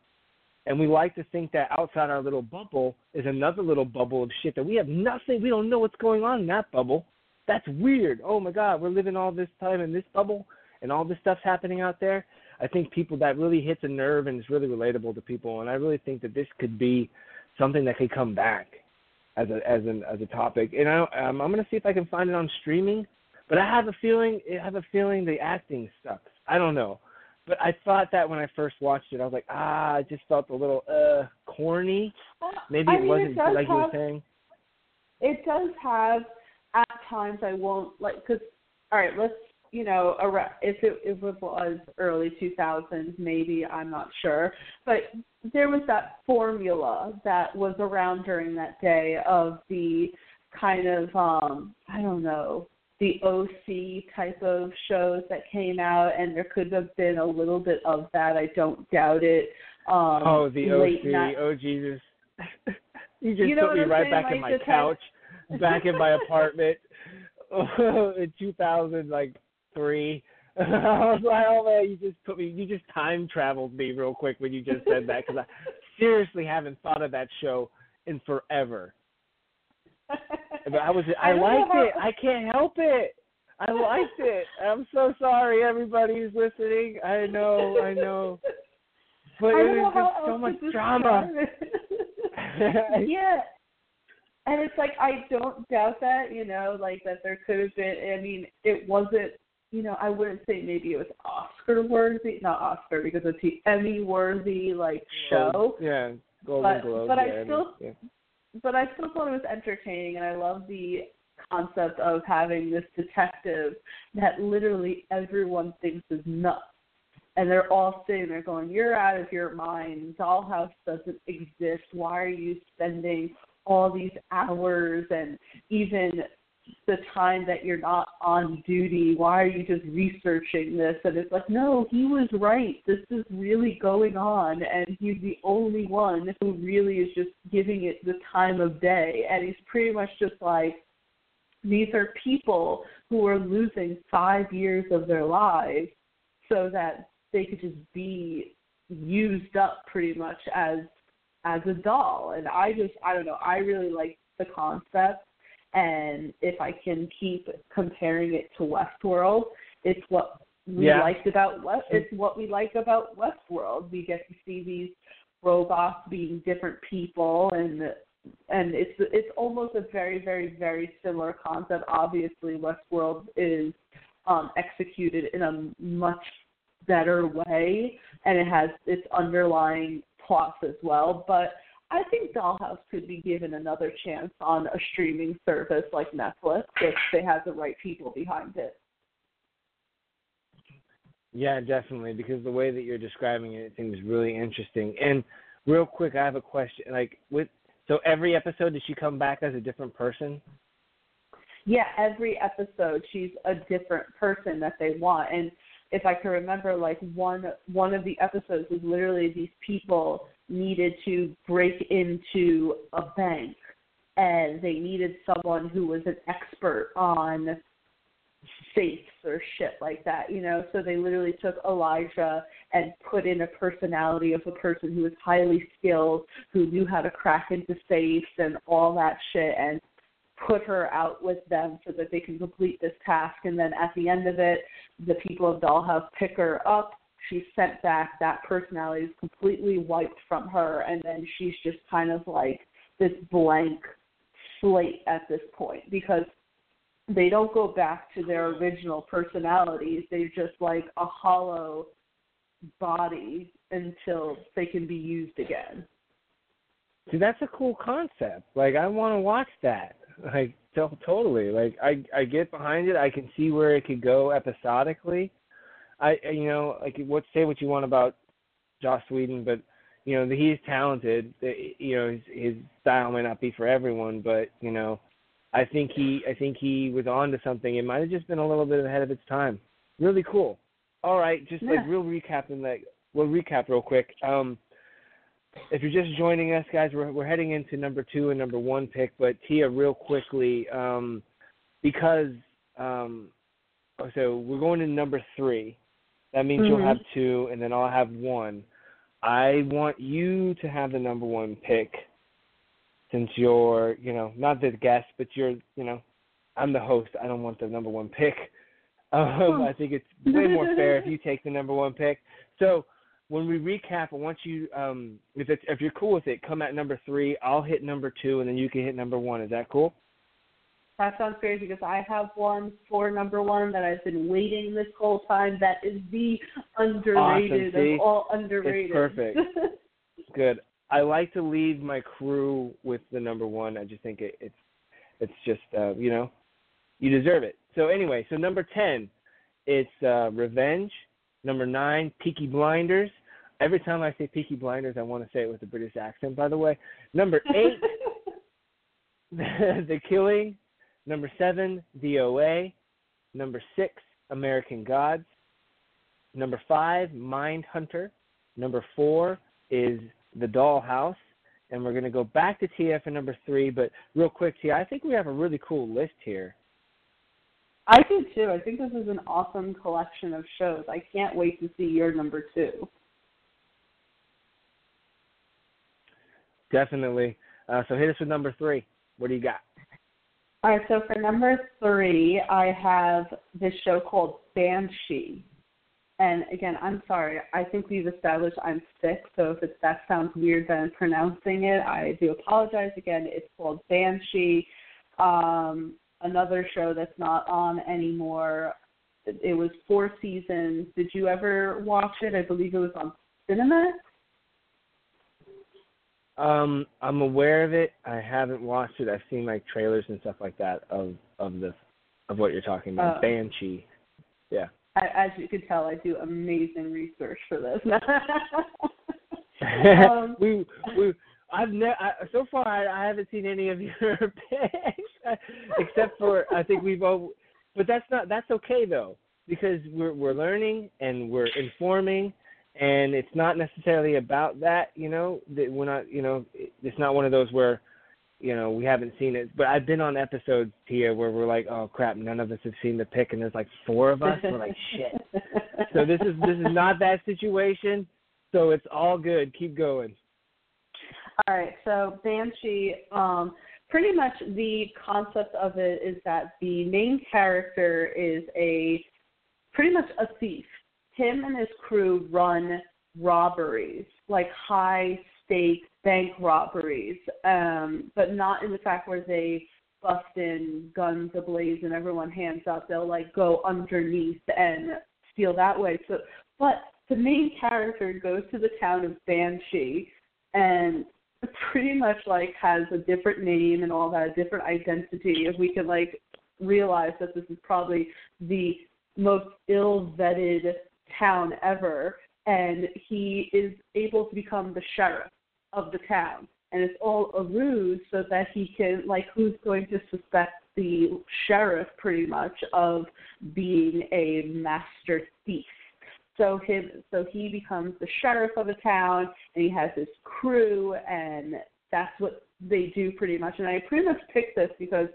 And we like to think that outside our little bubble is another little bubble of shit that we have nothing, we don't know what's going on in that bubble. That's weird. Oh my God, we're living all this time in this bubble and all this stuff's happening out there. I think people that really hits a nerve and is really relatable to people. And I really think that this could be something that could come back as a as an as a topic. And I, um, I'm going to see if I can find it on streaming. But I have a feeling I have a feeling the acting sucks. I don't know. But I thought that when I first watched it, I was like, ah, it just felt a little uh corny. Maybe I it mean, wasn't it like you were saying. It does have at times I won't like because all right, let's you know if it if it was early 2000s, maybe I'm not sure, but there was that formula that was around during that day of the kind of um I don't know the OC type of shows that came out, and there could have been a little bit of that. I don't doubt it. Um, oh, the OC. night- Oh Jesus. you just You know put me I'm right saying? back Like, in my couch, back in my apartment in 2000 like 3. I was like, oh man, you just put me, you just time traveled me real quick when you just said that because I seriously haven't thought of that show in forever. But I was, I, I liked it. I can't help it. I liked it. I'm so sorry, everybody who's listening. I know, I know. But I it was just so much drama. yeah. And it's like I don't doubt that, you know, like that there could have been I mean, it wasn't you know, I wouldn't say maybe it was Oscar worthy not Oscar because it's the Emmy worthy like show. Yeah, Golden But- Globe. but I yeah, still- yeah. But I still thought it was entertaining and I love the concept of having this detective that literally everyone thinks is nuts. And they're all sitting there going, You're out of your mind. Dollhouse doesn't exist. Why are you spending all these hours and even the time that you're not on duty? Why are you just researching this? And it's like, No, he was right. This is really going on. And he's the only one who really is just giving it the time of day. And he's pretty much just like, these are people who are losing five years of their lives so that they could just be used up pretty much as as a doll and i just i don't know i really like the concept and if i can keep comparing it to westworld it's what we Yeah. liked about West, it's what we like about westworld we get to see these robots being different people and and it's it's almost a very very very similar concept. Obviously, Westworld is um, executed in a much better way, and it has its underlying plots as well. But I think Dollhouse could be given another chance on a streaming service like Netflix if they have the right people behind it. Yeah, definitely, because the way that you're describing it, it seems really interesting. And real quick, I have a question. Like, with so every episode, does she come back as a different person? yeah, every episode she's a different person that they want. And if I can remember, like one one of the episodes was literally these people needed to break into a bank, and they needed someone who was an expert on safes or shit like that, you know. So they literally took Eliza and put in a personality of a person who was highly skilled, who knew how to crack into safes and all that shit, and put her out with them so that they can complete this task. And then at the end of it, the people of Dollhouse pick her up. She's sent back. That personality is completely wiped from her, and then she's just kind of like this blank slate at this point because they don't go back to their original personalities. They're just like a hollow body until they can be used again. See, that's a cool concept. Like, I want to watch that. Like, to- totally. Like, I I get behind it. I can see where it could go episodically. I, you know, like, what say what you want about Joss Whedon, but you know, he's talented. You know, his his style may not be for everyone, but you know, I think he I think he was on to something. It might have just been a little bit ahead of its time. Really cool. All right, just like real recap and like we'll recap real quick. Um, if you're just joining us, guys, we're we're heading into number two and number one pick. But Tia, real quickly, um, because um, so we're going to number three. That means Mm-hmm. you'll have two, and then I'll have one. I want you to have the number one pick, since you're, you know, not the guest, but you're, you know, I'm the host. I don't want the number one pick. Um, I think it's way more fair if you take the number one pick. So when we recap, I want you, um, if it's if you're cool with it, come at number three. I'll hit number two, and then you can hit number one. Is that cool? That sounds great because I have one for number one that I've been waiting this whole time. That is the underrated Awesome, see? of all underrated. It's perfect. Good. I like to leave my crew with the number one. I just think it, it's it's just uh, you know you deserve it. So anyway, so number ten, it's uh, Revenge. Number nine, Peaky Blinders. Every time I say Peaky Blinders, I want to say it with a British accent. By the way, number eight, The Killing. Number seven, the OA. Number six, American Gods. Number five, Mindhunter. Number four is The Dollhouse. And we're going to go back to TF for number three. But real quick, Tia, I think we have a really cool list here. I do too. I think this is an awesome collection of shows. I can't wait to see your number two. Definitely. Uh, so hit us with number three. What do you got? All right, so for number three, I have this show called Banshee. And again, I'm sorry. I think we've established I'm sick, so if it, that sounds weird than pronouncing it, I do apologize. Again, it's called Banshee. Um, another show that's not on anymore. It, it was four seasons. Did you ever watch it? I believe it was on Cinemax. Um, I'm aware of it. I haven't watched it. I've seen like trailers and stuff like that of of the of what you're talking about. Oh. Banshee. Yeah. I, as you can tell, I do amazing research for this. Um, we we I've never so far I, I haven't seen any of your picks except for I think we've all but that's not that's okay though because we're we're learning and we're informing and it's not necessarily about that you know that we're not you know it's not one of those where you know we haven't seen it. But I've been on episodes here where we're like oh crap none of us have seen the pick and there's like four of us. We're like shit. So this is this is not that situation. So it's all good. Keep going. All right, so Banshee, um, pretty much the concept of it is that the main character is a pretty much a thief. Him and his crew run robberies, like high stakes bank robberies, um, but not in the fact where they bust in guns ablaze and everyone hands up. They'll like go underneath and steal that way. So, but the main character goes to the town of Banshee and pretty much like has a different name and all that, a different identity. If we can like realize that this is probably the most ill vetted town ever, and he is able to become the sheriff of the town. And it's all a ruse so that he can like who's going to suspect the sheriff pretty much of being a master thief. So him, so he becomes the sheriff of a town, and he has his crew, and that's what they do pretty much. And I pretty much picked this because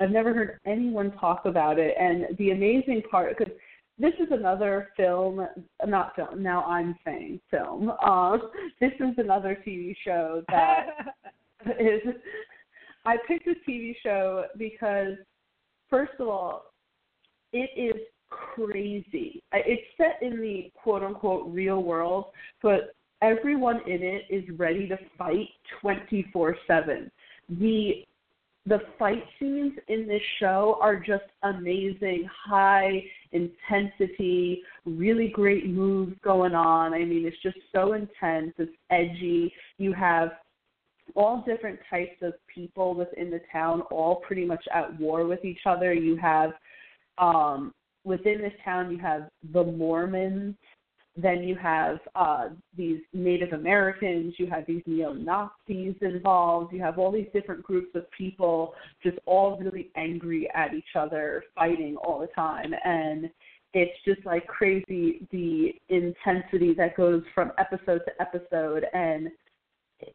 I've never heard anyone talk about it. And the amazing part, because this is another film, not film. Now I'm saying film. Uh, this is another TV show that is. I picked this TV show because, first of all, it is crazy. It's set in the quote unquote real world, but everyone in it is ready to fight 24/7. The the fight scenes in this show are just amazing, high intensity, really great moves going on. I mean, it's just so intense, it's edgy. You have all different types of people within the town, all pretty much at war with each other. You have um within this town you have the Mormons, then you have uh, these Native Americans, you have these neo Nazis involved, you have all these different groups of people just all really angry at each other, fighting all the time. And it's just like crazy the intensity that goes from episode to episode. And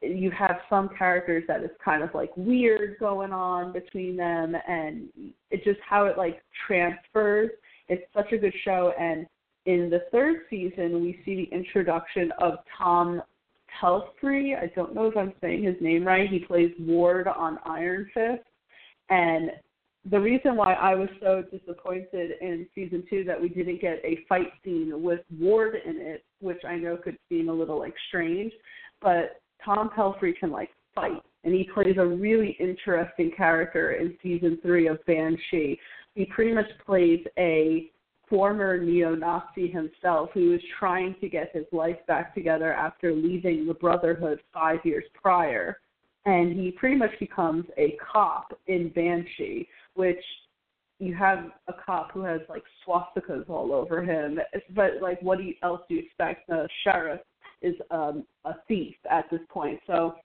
you have some characters that is kind of like weird going on between them and it's just how it like transfers it's such a good show and in the third season we see the introduction of tom Pelphrey. I don't know if I'm saying his name right. He plays Ward on Iron Fist. And the reason why I was so disappointed in season two that we didn't get a fight scene with Ward in it, which I know could seem a little like strange, but Tom Pelphrey can like fight, and he plays a really interesting character in season three of Banshee. He pretty much plays a former neo-Nazi himself who was trying to get his life back together after leaving the Brotherhood five years prior. And he pretty much becomes a cop in Banshee, which you have a cop who has like swastikas all over him. But like, what else do you expect? The sheriff is um, a thief at this point. So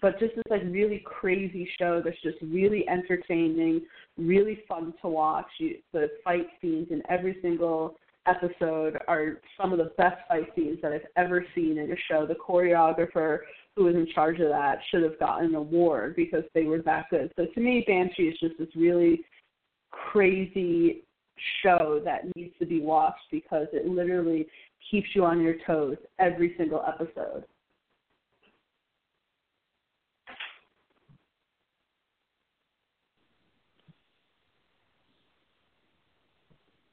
but just this like really crazy show that's just really entertaining, really fun to watch. You, the fight scenes in every single episode are some of the best fight scenes that I've ever seen in a show. The choreographer who was in charge of that should have gotten an award because they were that good. So to me, Banshee is just this really crazy show that needs to be watched because it literally keeps you on your toes every single episode.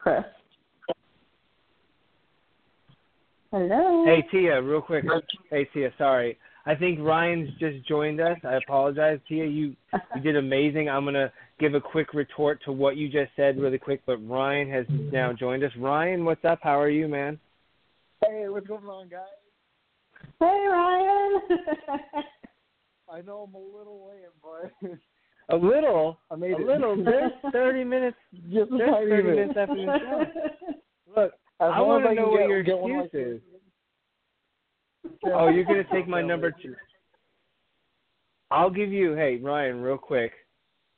Chris. Hello. Hey Tia, real quick. Hey Tia, sorry. I think Ryan's just joined us. I apologize, Tia. You you did amazing. I'm gonna give a quick retort to what you just said, really quick. But Ryan has now joined us. Ryan, what's up? How are you, man? Hey, what's going on, guys? Hey, Ryan. I know I'm a little late, but a little, I made a it. little. There's 30 minutes. Just There's 30 bit. minutes after the show. Look, As I want to know can what get, your get one of excuse is. Oh, you're gonna take my number two. I'll give you, hey Ryan, real quick,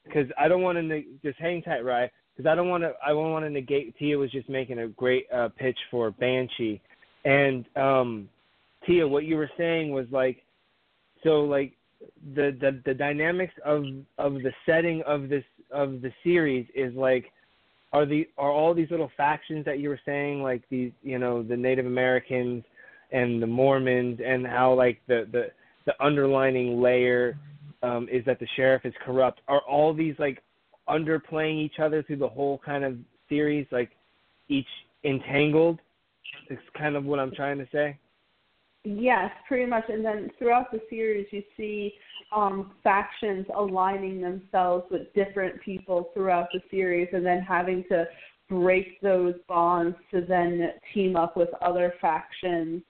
because I don't want to ne- just hang tight, Ryan, because I don't want to. I don't want to negate. Tia was just making a great uh, pitch for Banshee, and um, Tia, what you were saying was like, so like the the the dynamics of of the setting of this of the series is like are the are all these little factions that you were saying like these you know the Native Americans and the Mormons and how like the the the underlining layer um is that the sheriff is corrupt are all these like underplaying each other through the whole kind of series like each entangled? It's kind of what I'm trying to say Yes, pretty much. And then throughout the series, you see um, factions aligning themselves with different people throughout the series, and then having to break those bonds to then team up with other factions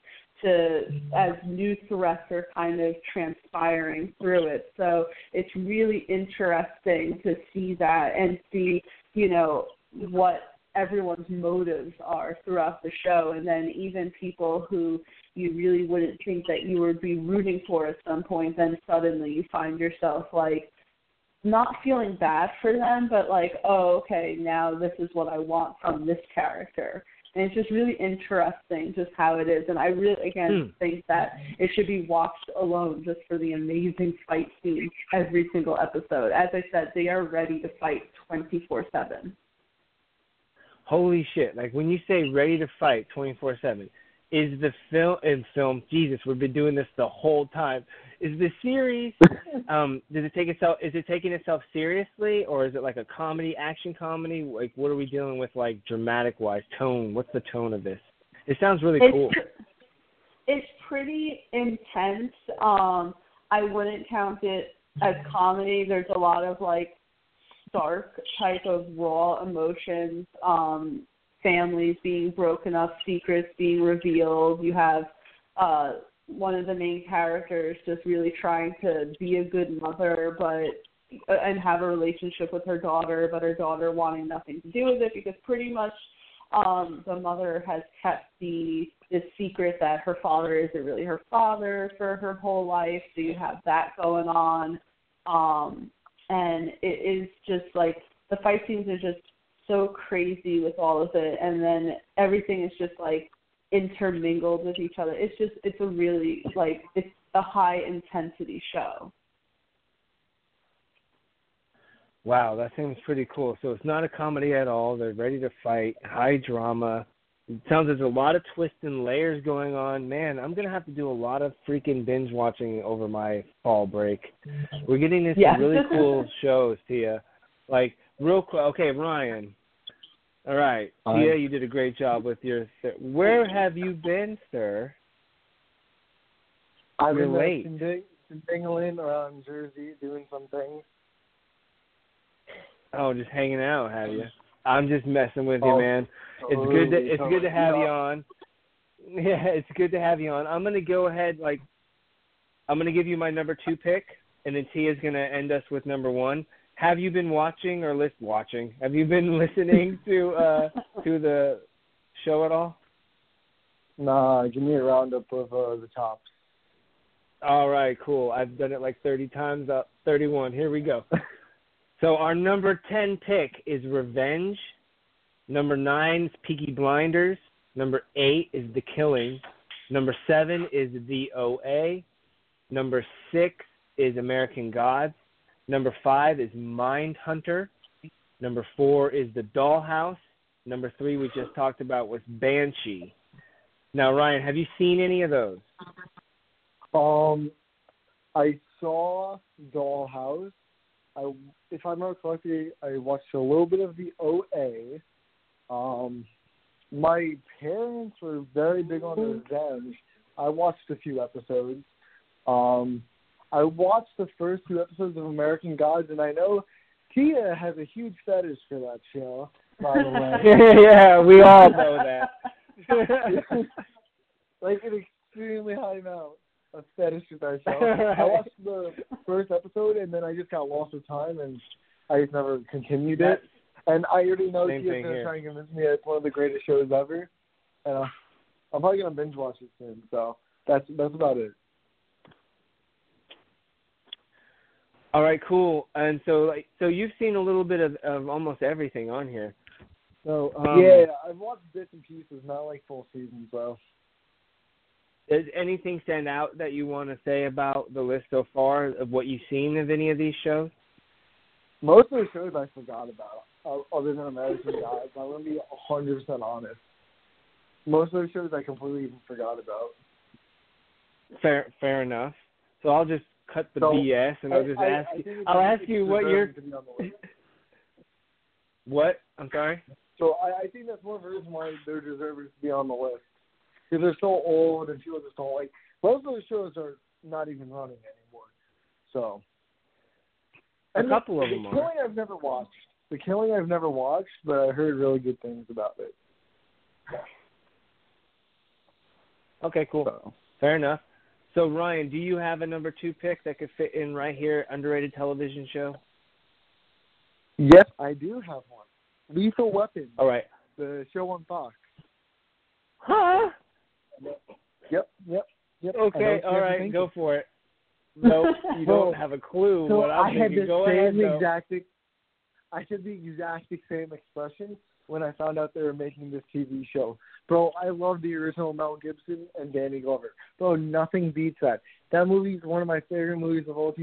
to as new threats are kind of transpiring through it. So it's really interesting to see that and see, you know, what everyone's motives are throughout the show and then even people who you really wouldn't think that you would be rooting for at some point then suddenly you find yourself like not feeling bad for them but like oh okay now this is what i want from this character. And it's just really interesting just how it is. And i really again Hmm. think that it should be watched alone just for the amazing fight scenes every single episode. As i said they are ready to fight twenty four seven. Holy shit. Like when you say ready to fight 24/7 is the film in film Jesus we've been doing this the whole time. Is the series um does it take itself is it taking itself seriously or is it like a comedy action comedy? Like what are we dealing with like dramatic wise tone what's the tone of this? It sounds really it's cool. it's pretty intense. Um, I wouldn't count it as comedy. There's a lot of like stark type of raw emotions, um, families being broken up, secrets being revealed. You have uh one of the main characters just really trying to be a good mother but and have a relationship with her daughter, but her daughter wanting nothing to do with it because pretty much um the mother has kept the this secret that her father isn't really her father for her whole life so you have that going on um and it is just like the fight scenes are just so crazy with all of it and then everything is just like intermingled with each other it's just it's a really like it's a high intensity show. Wow, that seems pretty cool. So it's not a comedy at all. They're ready to fight, high drama. It sounds there's a lot of twists and layers going on. Man, I'm gonna have to do a lot of freaking binge watching over my fall break. We're getting into Yeah. some really cool shows, Tia. Like real quick. Okay, Ryan. All right, Hi. Tia, you did a great job with your. Where have you been, sir? I've You're been uh, late. Ding- dingling around Jersey doing some things. Oh, just hanging out, have you? I'm just messing with you, Oh, man. It's good to it's good to have you on. Yeah, it's good to have you on. I'm gonna go ahead like I'm gonna give you my number two pick, and then Tia's gonna end us with number one. Have you been watching or list watching? Have you been listening to uh to the show at all? Nah, give me a roundup of uh, the tops. All right, cool. I've done it like 30 times up. 31. Here we go. So our number 10 pick is Revenge. Number 9 is Peaky Blinders. Number 8 is The Killing. Number 7 is The OA. Number 6 is American Gods. Number 5 is Mindhunter. Number 4 is The Dollhouse. Number 3 we just talked about was Banshee. Now, Ryan, have you seen any of those? Um, I saw Dollhouse. I, if I remember correctly, I watched a little bit of the OA. Um, my parents were very big on Revenge. I watched a few episodes. Um, I watched the first two episodes of American Gods, and I know Tia has a huge fetish for that show. By the way, yeah, we all know that. like an extremely high amount of fetish with that show. I watched the first episode and then I just got lost with time and I just never continued it. And I already know she's gonna here. try and convince me that it's one of the greatest shows ever. And uh, I'm probably gonna binge watch it soon. So that's that's about it. All right, cool. And so, like, so you've seen a little bit of, of almost everything on here. So, um, yeah, I've watched bits and pieces, not like full seasons though. Does anything stand out that you want to say about the list so far of what you've seen of any of these shows? Most of the shows I forgot about, other than American Gods. I'm gonna be hundred percent honest. Most of the shows I completely forgot about. Fair, fair enough. So I'll just cut the So, BS and I'll just I- ask I you. think I'll ask you what your to be on the list. what? I'm sorry. So I, I think that's one of the reasons why they're deserving to be on the list. Because they're so old and people just don't like. Most of the shows are not even running anymore. So. A couple the, of them The are. Killing I've never watched. The Killing I've never watched, but I heard really good things about it. Okay, cool. So. Fair enough. So Ryan, do you have a number two pick that could fit in right here, underrated television show? Yes, I do have one. Lethal Weapon, All right. the show on Fox. Huh? Yep, yep, yep. Okay, all right, go for it. No, you don't have a clue So what I'm I had the Go same ahead, though. exact. I had the exact same expression when I found out they were making this TV show. Bro, I love the original Mel Gibson and Danny Glover. Bro, nothing beats that. That movie is one of my favorite movies of all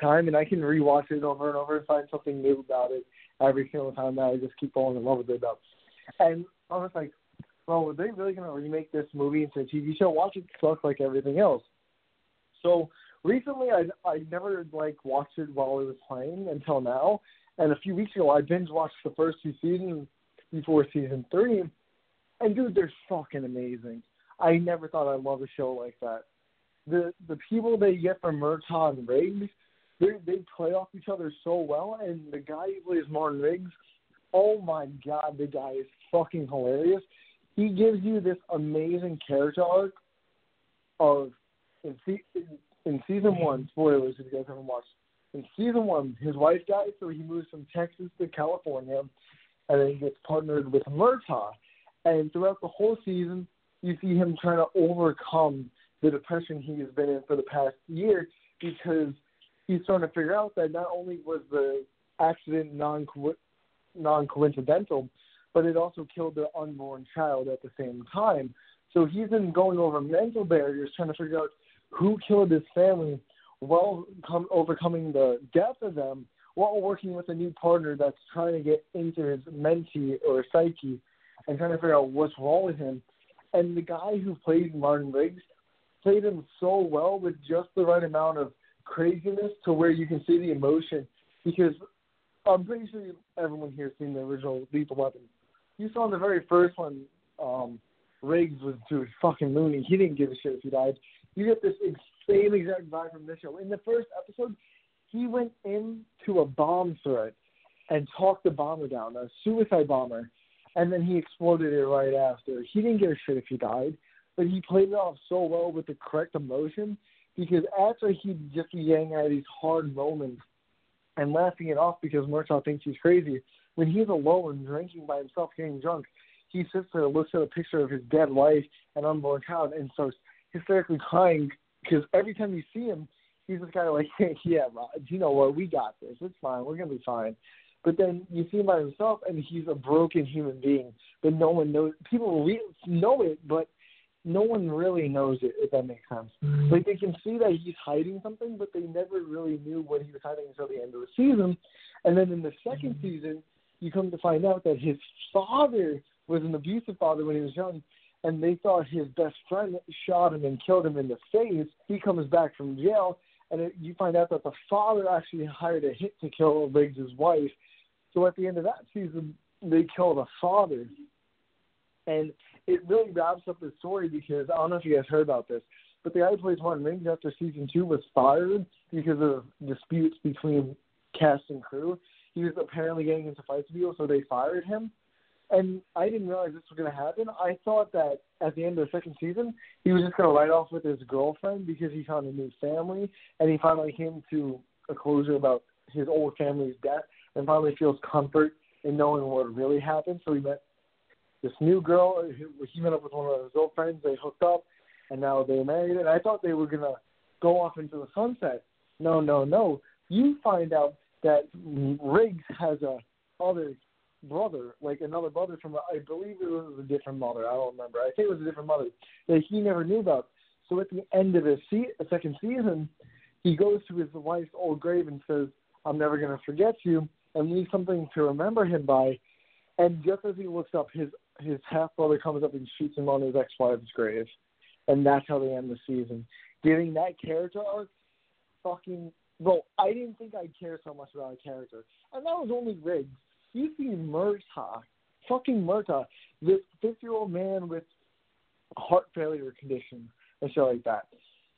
time, and I can rewatch it over and over and find something new about it every single time. That I just keep falling in love with it. Though. And I was like, bro, are they really gonna remake this movie into a TV show? Watch it suck like everything else. So recently, I I never like watched it while it was playing until now. And a few weeks ago, I binge watched the first two seasons before season three. And dude, they're fucking amazing. I never thought I'd love a show like that. The the people they get from Murtaugh and Riggs, they they play off each other so well. And the guy who plays Martin Riggs, oh my god, the guy is fucking hilarious. He gives you this amazing character arc of in, se- in, in season one. Spoilers if you guys haven't watched. In season one, his wife dies, so he moves from Texas to California, and then he gets partnered with Murtaugh. And throughout the whole season, you see him trying to overcome the depression he has been in for the past year because he's starting to figure out that not only was the accident non non coincidental, but it also killed their unborn child at the same time. So he's been going over mental barriers, trying to figure out who killed his family while come, overcoming the death of them while working with a new partner that's trying to get into his mentee or psyche and trying to figure out what's wrong with him. And the guy who played Martin Riggs played him so well with just the right amount of craziness to where you can see the emotion because I'm pretty sure everyone here has seen the original Lethal Weapon. You saw in the very first one, um, Riggs was dude fucking loony. He didn't give a shit if he died. You get this same exact vibe from this show. In the first episode, he went into a bomb threat and talked the bomber down, a suicide bomber, and then he exploded it right after. He didn't give a shit if he died, but he played it off so well with the correct emotion because after he'd just be getting out these hard moments and laughing it off because Murtaugh thinks he's crazy, when he's alone drinking by himself, getting drunk, he sits there, looks at a picture of his dead wife and unborn child, and starts hysterically crying because every time you see him, he's just kind of like, hey, yeah, Rod, you know what, we got this. It's fine. We're gonna be fine. But then you see him by himself, and he's a broken human being. But no one knows. People re- know it, but no one really knows it. If that makes sense. Mm-hmm. Like they can see that he's hiding something, but they never really knew what he was hiding until the end of the season. And then in the 2nd mm-hmm. season, you come to find out that his father was an abusive father when he was young, and they thought his best friend shot him and killed him in the face. He comes back from jail, and it, you find out that the father actually hired a hit to kill Riggs' wife. So at the end of that season, they kill the father, and it really wraps up the story because I don't know if you guys heard about this, but the guy who plays Martin Riggs after season two was fired because of disputes between cast and crew. He was apparently getting into fights with people, so they fired him. And I didn't realize this was going to happen. I thought that at the end of the second season, he was just going to write off with his girlfriend because he found a new family, and he finally came to a closure about his old family's death, and finally feels comfort in knowing what really happened. So he met this new girl. He met up with one of his old friends. They hooked up, and now they're married. And I thought they were going to go off into the sunset. No, no, no. You find out that Riggs has a other brother, like another brother from, I believe it was a different mother. I don't remember. I think it was a different mother that he never knew about. So at the end of the se- second season, he goes to his wife's old grave and says, "I'm never going to forget you," and leaves something to remember him by. And just as he looks up, his his half brother comes up and shoots him on his ex wife's grave, and that's how they end the season. Giving that character arc, fucking bro. I didn't think I'd care so much about a character, and that was only Riggs you see Murtaugh, fucking Murtaugh, this 50 year old man with heart failure condition and shit like that.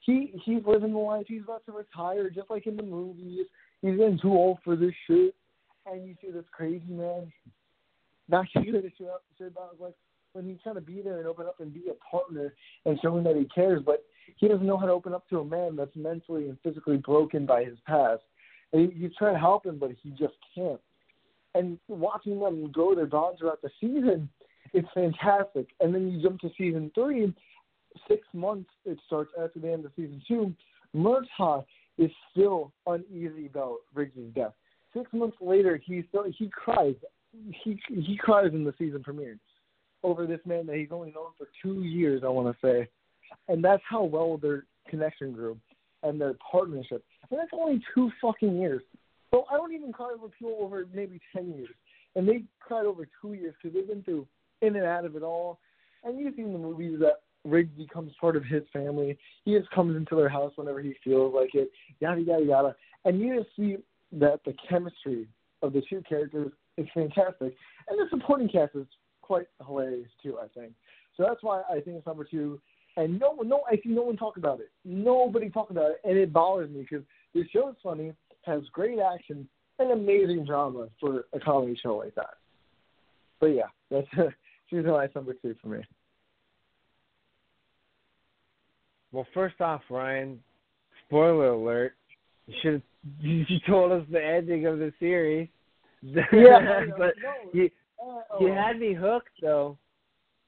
He he's living the life. He's about to retire, just like in the movies. He's getting too old for this shit. And you see this crazy man not giving a shit about like when he's trying to be there and open up and be a partner and showing that he cares, but he doesn't know how to open up to a man that's mentally and physically broken by his past. And he, he's trying to help him, but he just can't and watching them grow their bonds throughout the season, it's fantastic. And then you jump to season three, six months it starts after the end of season two. Murtaugh is still uneasy about Riggs' death. Six months later, he still he cries. He he cries in the season premiere over this man that he's only known for two years. I want to say, and that's how well their connection grew and their partnership. And that's only two fucking years. So I don't even cry over people over maybe ten years, and they cried over two years because they've been through in and out of it all. And you've seen the movies that Riggs becomes part of his family. He just comes into their house whenever he feels like it. Yada yada yada. And you just see that the chemistry of the two characters is fantastic, and the supporting cast is quite hilarious too. I think so. That's why I think it's number two. And no, no, I see no one talk about it. Nobody talk about it, and it bothers me because this show is funny has great action and amazing drama for a comedy show like that. But yeah, that's season life number two for me. Well, first off, Ryan, spoiler alert. You should you told us the ending of the series. Yeah, but no, you uh, you had me hooked though.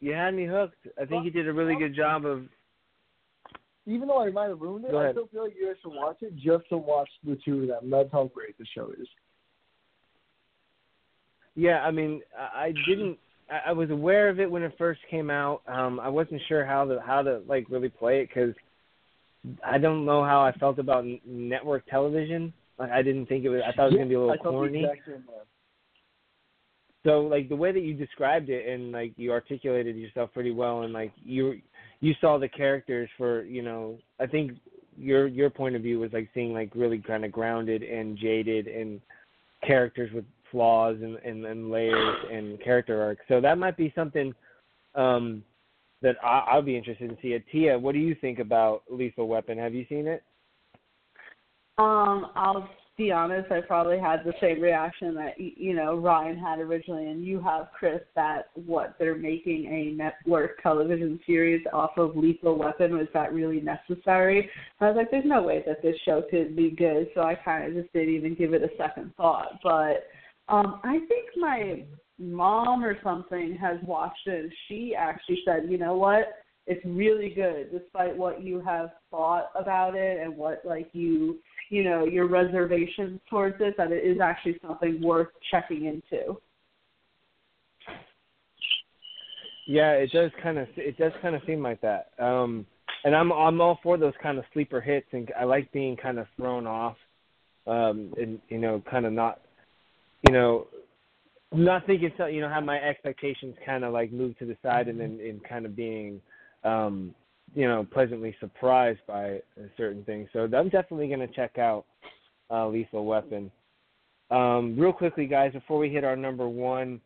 You had me hooked. I think you did a really good job of even though I might have ruined it, I still feel like you guys should watch it just to watch the two of them. That's how great the show is. Yeah, I mean, I didn't. I was aware of it when it first came out. Um, I wasn't sure how to how to like really play it because I don't know how I felt about n- network television. Like I didn't think it was. I thought it was gonna be a little corny. exact same way. So like the way that you described it and like you articulated yourself pretty well and like you you saw the characters for you know I think your your point of view was like seeing like really kind of grounded and jaded and characters with flaws and, and and layers and character arcs. So that might be something um that I, I'll be interested in seeing. Tia, what do you think about Lethal Weapon? Have you seen it? Um, I'll be honest. I probably had the same reaction that you know Ryan had originally, and you have, Chris. That what they're making a network television series off of Lethal Weapon was that really necessary? I was like, there's no way that this show could be good, so I kind of just didn't even give it a second thought. But um, I think my mom or something has watched it, and she actually said, you know what? It's really good, despite what you have thought about it and what like you you know your reservations towards it that it is actually something worth checking into. Yeah, it does kind of it does kind of seem like that. Um and I'm I'm all for those kind of sleeper hits and I like being kind of thrown off um and you know kind of not you know not thinking so you know have my expectations kind of like move to the side and then and kind of being um you know pleasantly surprised by certain things. So I'm definitely going to check out uh Lethal Weapon. Um real quickly guys before we hit our number 1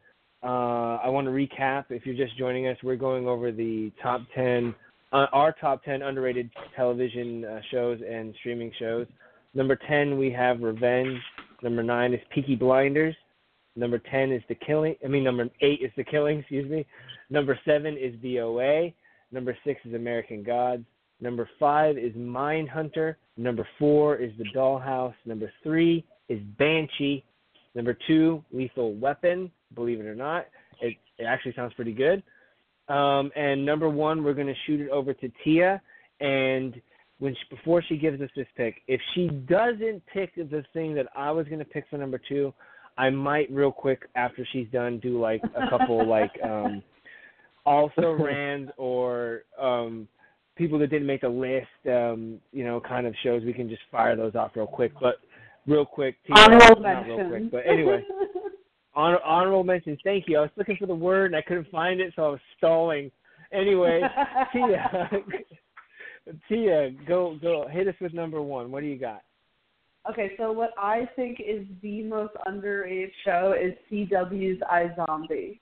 uh, I want to recap. If you're just joining us, we're going over the top 10, uh, our top 10 underrated television uh, shows and streaming shows. Number 10, we have Revenge. Number 9 is Peaky Blinders. Number 10 is The Killing. I mean, number 8 is The Killing, excuse me. Number 7 is The OA. Number 6 is American Gods. Number 5 is Mindhunter. Number 4 is The Dollhouse. Number 3 is Banshee. Number 2, Lethal Weapon believe it or not. It, it actually sounds pretty good. Um, and number one, we're going to shoot it over to Tia. And when she, before she gives us this pick, if she doesn't pick the thing that I was going to pick for number two, I might real quick after she's done do like a couple like um, also rans or um, people that didn't make the list. Um, you know, kind of shows we can just fire those off real quick. But real quick, Tia, Honorable not real quick, mention. but anyway. Honor, honorable mentions. Thank you. I was looking for the word and I couldn't find it, so I was stalling. Anyway, Tia, Tia, go go hit us with number one. What do you got? Okay, so what I think is the most underrated show is CW's iZombie.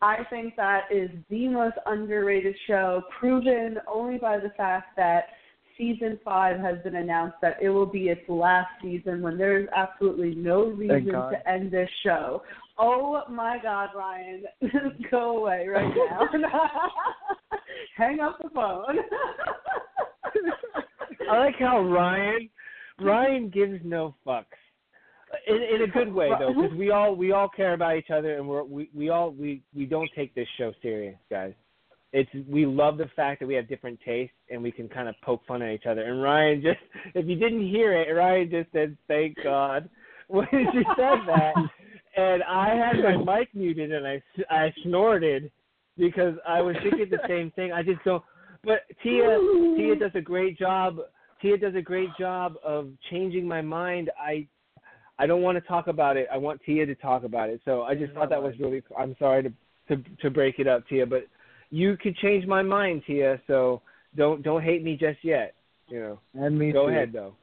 I think that is the most underrated show, proven only by the fact that season five has been announced that it will be its last season when there's absolutely no reason to end this show. Oh my God, Ryan, go away right now. Hang up the phone. I like how Ryan Ryan gives no fucks. In, in a good way though, because we all we all care about each other and we're we, we all we we don't take this show serious, guys. It's we love the fact that we have different tastes and we can kind of poke fun at each other. And Ryan just if you didn't hear it, Ryan just said thank God when she said that, and I had my mic muted and I I snorted because I was thinking the same thing. I just don't. But Tia Tia does a great job. Tia does a great job of changing my mind. I I don't want to talk about it. I want Tia to talk about it. So I just thought that was really. I'm sorry to to to break it up, Tia, but you could change my mind, Tia. So don't don't hate me just yet. You know. And me Go too. ahead though.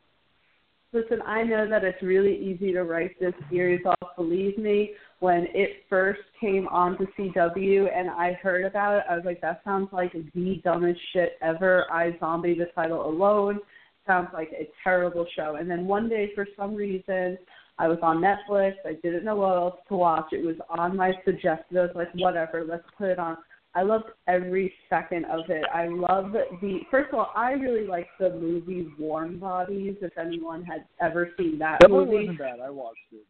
Listen, I know that it's really easy to write this series off. Believe me, when it first came on to CW and I heard about it, I was like, that sounds like the dumbest shit ever. iZombie, the title alone, sounds like a terrible show. And then one day, for some reason, I was on Netflix. I didn't know what else to watch. It was on my suggested. I was like, whatever, let's put it on. I loved every second of it. I love the first of all, I really like the movie Warm Bodies. If anyone had ever seen that, That movie, wasn't bad. I watched it.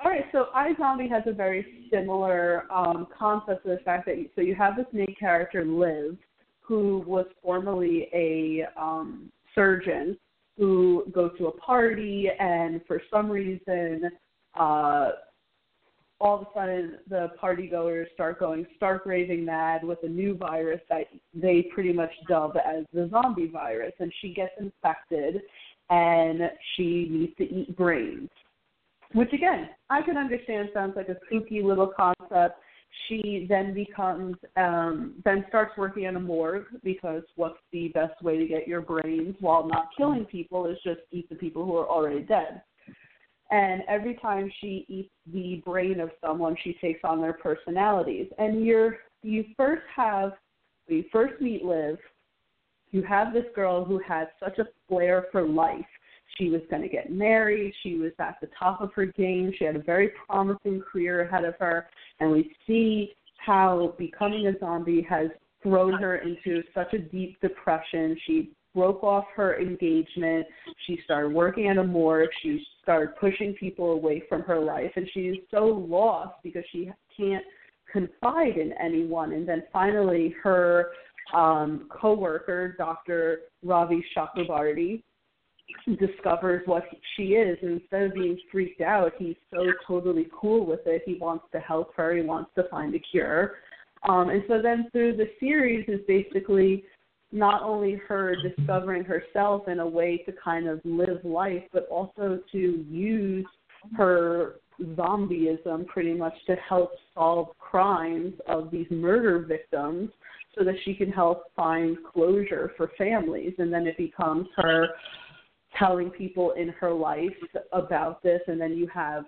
all right, so iZombie has a very similar um, concept to the fact that you, so you have this main character Liv, who was formerly a um, surgeon who go to a party and for some reason uh, all of a sudden the party goers start going stark raving mad with a new virus that they pretty much dub as the zombie virus and she gets infected and she needs to eat brains. Which again i can understand sounds like a spooky little concept she then becomes um then starts working in a morgue because what's the best way to get your brains while not killing people is just eat the people who are already dead. And every time she eats the brain of someone she takes on their personalities. And you're you first have you first meet liv you have this girl who has such a flair for life she was going to get married she was at the top of her game she had a very promising career ahead of her and we see how becoming a zombie has thrown her into such a deep depression she broke off her engagement. She started working at a morgue. She started pushing people away from her life, and she's so lost because she can't confide in anyone. And then finally, her um, coworker, Dr. Ravi Chakrabarti, discovers what she is and instead of being freaked out he's so totally cool with it he wants to help her he wants to find a cure um and so then through the series is basically not only her discovering herself in a way to kind of live life, but also to use her zombieism pretty much to help solve crimes of these murder victims so that she can help find closure for families. And then it becomes her telling people in her life about this. And then you have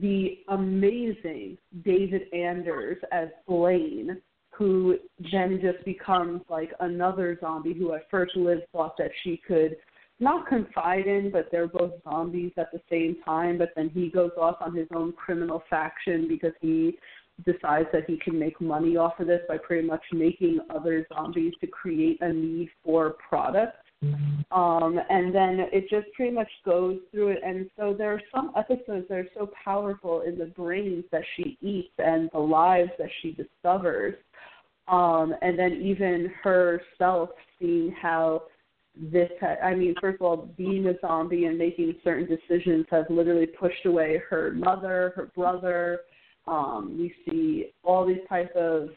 the amazing David Anders as Blaine who then just becomes like another zombie who at first Liv thought that she could not confide in, but they're both zombies at the same time. But then he goes off on his own criminal faction because he decides that he can make money off of this by pretty much making other zombies to create a need for product. Um, and then it just pretty much goes through it. And so there are some episodes that are so powerful in the brains that she eats and the lives that she discovers um, and then even herself seeing how this ha- I mean, first of all, being a zombie and making certain decisions has literally pushed away her mother, her brother. Um, we see all these types of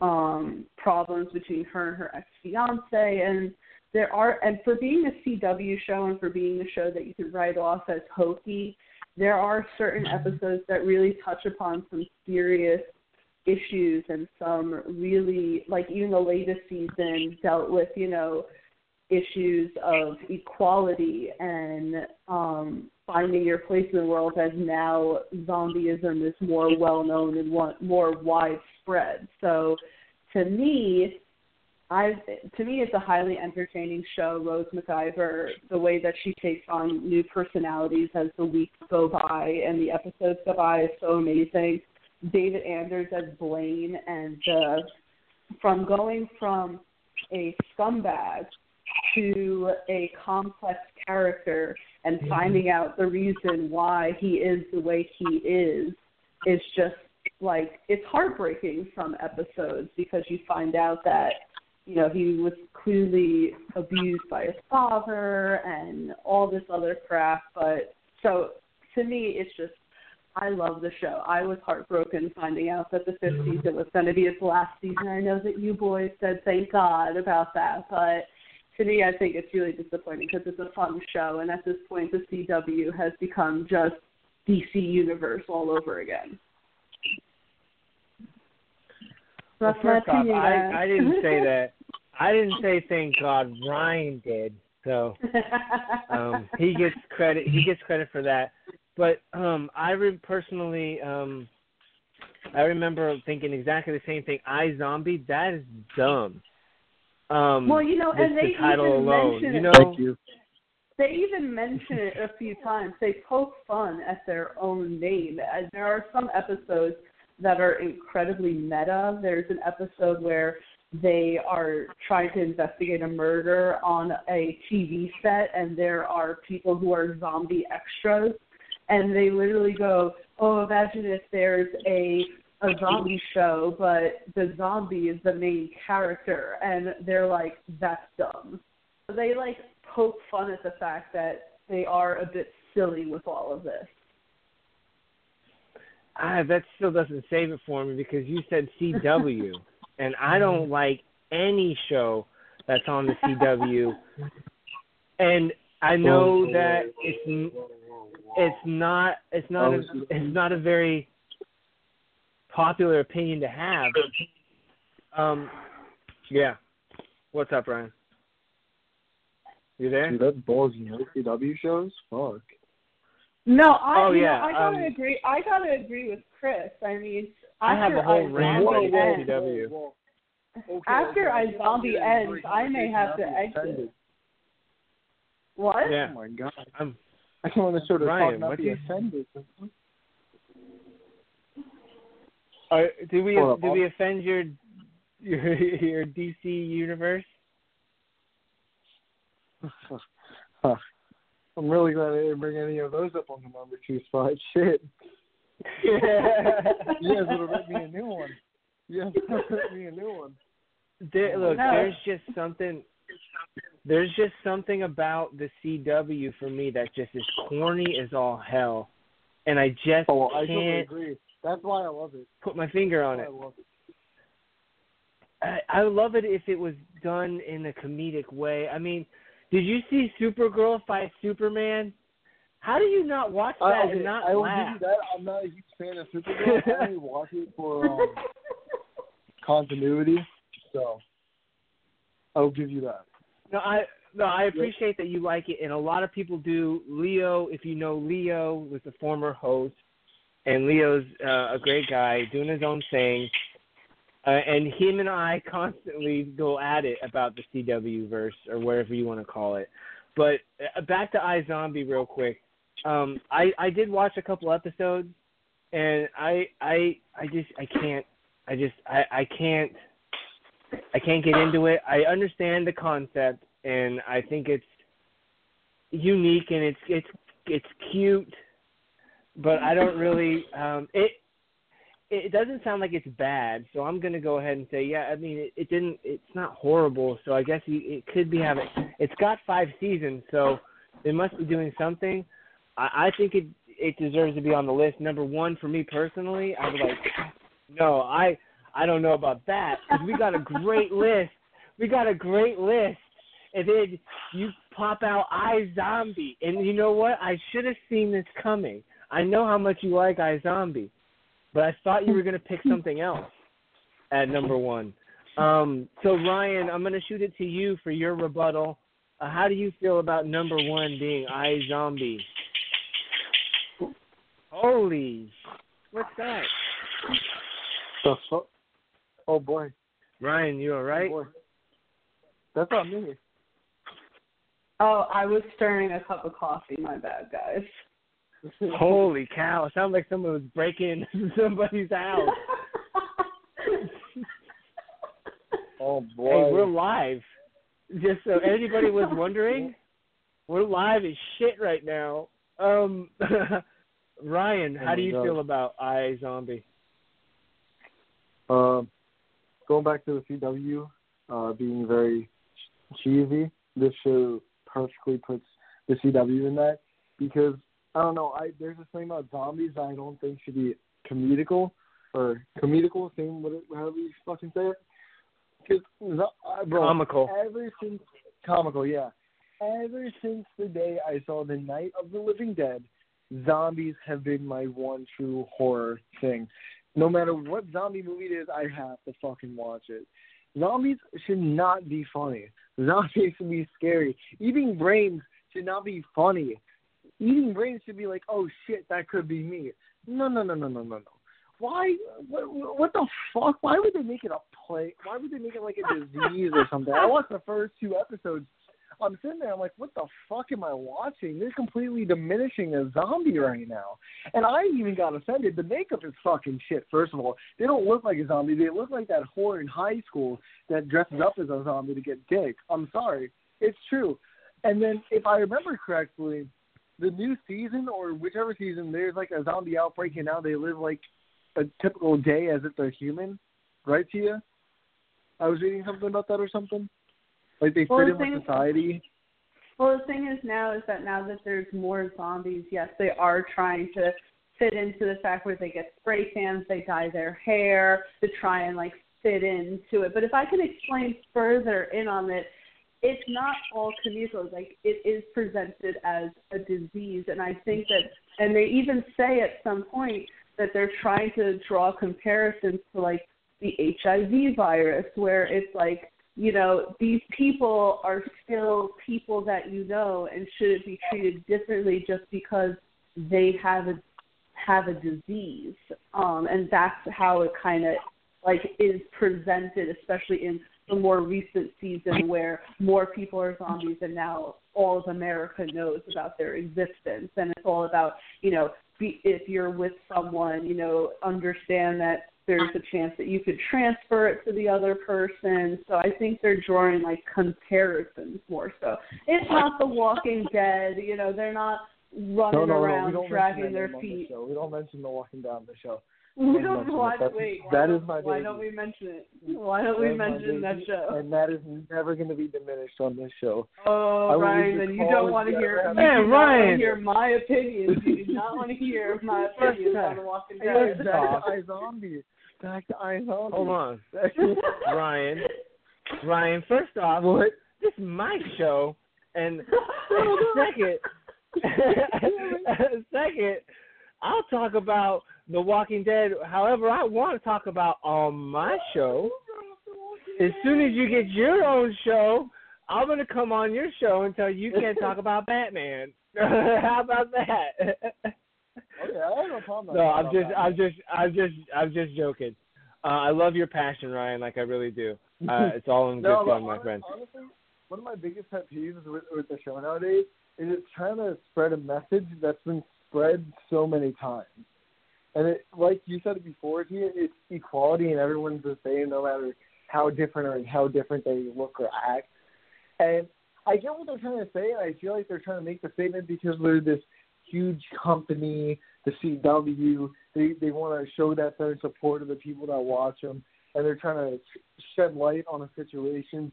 um, problems between her and her ex fiance, and there are and for being a CW show and for being a show that you could write off as hokey, there are certain episodes that really touch upon some serious issues and some really like even the latest season dealt with you know issues of equality and um finding your place in the world as now zombieism is more well known and more widespread so to me I to me it's a highly entertaining show. Rose McIver, the way that she takes on new personalities as the weeks go by and the episodes go by is so amazing. David Anders as Blaine, and uh, from going from a scumbag to a complex character and mm-hmm. finding out the reason why he is the way he is is just like it's heartbreaking some episodes because you find out that you know he was clearly abused by his father and all this other crap but so to me it's just I love the show. I was heartbroken finding out that the fifth mm-hmm. season was going to be its last season. I know that you boys said thank God about that, but to me, I think it's really disappointing because it's a fun show, and at this point, the CW has become just DC Universe all over again. Well, first off, I, I didn't say that. I didn't say thank God. Ryan did. So um, he gets credit. He gets credit for that. But um, I re- personally, um, I remember thinking exactly the same thing. iZombie, that is dumb. Um, well, you know, and they the title even alone, mention you know. Thank you. They even mention it a few times. They poke fun at their own name. There are some episodes that are incredibly meta. There's an episode where they are trying to investigate a murder on a TV set, and there are people who are zombie extras and they literally go, "Oh, imagine if there's a a zombie show, but the zombie is the main character," and they're like, "That's dumb." They like poke fun at the fact that they are a bit silly with all of this. Ah, that still doesn't save it for me because you said CW, and I don't like any show that's on the CW. And I know that it's it's not it's not a, it's not a very popular opinion to have. Um, yeah. What's up, Ryan? You there? Dude, that's ballsy. No CW shows? Fuck. No, I Oh, yeah, know, I gotta um, agree. I gotta agree with Chris. I mean, I have a whole I rant on the ends, CW. Okay, After okay, iZombie ends, I may have to exit. offended. What? Yeah. Oh my god. I'm I don't want to sort of Ryan, talk not what be do offended. Are, did we Hold did I'll- we offend your your your DC universe? I'm really glad I didn't bring any of those up on the number two spot. Shit. You guys would have written me a new one. You guys would have written me a new one. There, look, No. there's just something. There's just something about the CW for me that just is corny as all hell, and I just Oh, I totally can't agree. That's why I love it. put my finger on it. I love it. I, I would love it if it was done in a comedic way. I mean, did you see Supergirl fight Superman? How do you not watch that I, okay, and not I will laugh? give you that. I'm not a huge fan of Supergirl. I only watch it for um, continuity. So I'll give you that. No, I no, I appreciate that you like it, and a lot of people do. Leo, if you know Leo, was the former host, and Leo's uh, a great guy doing his own thing. Uh, and him and I constantly go at it about the CW verse or whatever you want to call it. But uh, back to iZombie real quick. Um, I I did watch a couple episodes, and I I I just I can't I just I I can't I can't get into it. I understand the concept, and I think it's unique and it's it's it's cute, but I don't really um it it doesn't sound like it's bad, so I'm gonna go ahead and say yeah. I mean, it, it didn't. It's not horrible, so I guess you, it could be having. It's got five seasons, so it must be doing something. I, I think it it deserves to be on the list. Number one for me personally, I was like, no, I I don't know about that because we got a great list. We got a great list, and then you pop out iZombie, and you know what? I should have seen this coming. I know how much you like iZombie, but I thought you were going to pick something else at number one. Um, so Ryan, I'm going to shoot it to you for your rebuttal. Uh, how do you feel about number one being iZombie? Holy, what's that? The fuck? Oh boy. Ryan, you all right? Oh. That's not me. Oh, I was stirring a cup of coffee. My bad, guys. Holy cow! It sounds like someone was breaking into somebody's house. Oh Hey, boy. we're live. Just so anybody was wondering, we're live as shit right now. Um, Ryan, Oh how do you God. feel about iZombie? Um, going back to the CW, uh, being very cheesy, this show perfectly puts the CW in that because I don't know. I there's this thing about zombies that I don't think should be comedical or comedical, same what however you fucking say it. Because uh, bro, Comical. ever since comical, yeah. Ever since the day I saw the Night of the Living Dead, zombies have been my one true horror thing. No matter what zombie movie it is, I have to fucking watch it. Zombies should not be funny. Zombies should be scary. Eating brains should not be funny. Eating brains should be like, oh shit, that could be me. No, no, no, no, no, no, no. Why? What, what the fuck? Why would they make it a play? Why would they make it like a disease or something? I watched the first two episodes. I'm sitting there. I'm like, what the fuck am I watching? They're completely diminishing a zombie right now. And I even got offended. The makeup is fucking shit. First of all, they don't look like a zombie. They look like that whore in high school that dresses up as a zombie to get dick. I'm sorry, it's true. And then, if I remember correctly, the new season or whichever season, there's like a zombie outbreak, and now they live like a typical day as if they're human, right, Tia? I was reading something about that or something. Like they Well, fit the in thing- with society. Well, the thing is now is that now that there's more zombies, yes, they are trying to fit into the fact where they get spray cans, they dye their hair to try and like fit into it. But if I can explain further in on it, it's not all Kamiko. Like it is presented as a disease, and I think that, and they even say at some point that they're trying to draw comparisons to like the HIV virus, where it's like you know these people are still people that you know and shouldn't be treated differently just because they have a have a disease um and that's how it kind of like is presented especially in the more recent season where more people are zombies and now all of America knows about their existence. And it's all about you know be, if you're with someone you know understand that there's a chance that you could transfer it to the other person. So I think they're drawing like comparisons more so. It's not the Walking Dead you know they're not running no, no, around no, dragging their on feet. The. We don't mention the walking down the show. We Don't don't mention why, it. That's- wait, why that don't, is my why baby. don't we mention it? Why don't we That is my mention that show? And that is never going to be diminished on this show. Oh, Ryan, then you don't want to hear. Man, you do not want Ryan. to hear my opinions. You do not want to hear my First opinions on Walking Dead. back to iZombie. Back to iZombie. Hold on, Ryan. Ryan, first off, What? this is my show, and second, second, I'll talk about The Walking Dead however I want to talk about on my show. As soon as you get your own show, I'm gonna come on your show and tell you can't talk about Batman. How about that? Okay, I have no problem. no, I'm just. I'm just, I'm just, I'm just joking. Uh, I love your passion, Ryan. Like I really do. Uh, it's all in good no, fun, but my friend. Honestly, one of my biggest pet peeves with, with the show nowadays is it's trying to spread a message that's been spread so many times. And it, like you said before, here it's equality, and everyone's the same, no matter how different or how different they look or act. And I get what they're trying to say, and I feel like they're trying to make the statement because they're this huge company, the CW. They they want to show that they're in support of the people that watch them, and they're trying to shed light on a situation.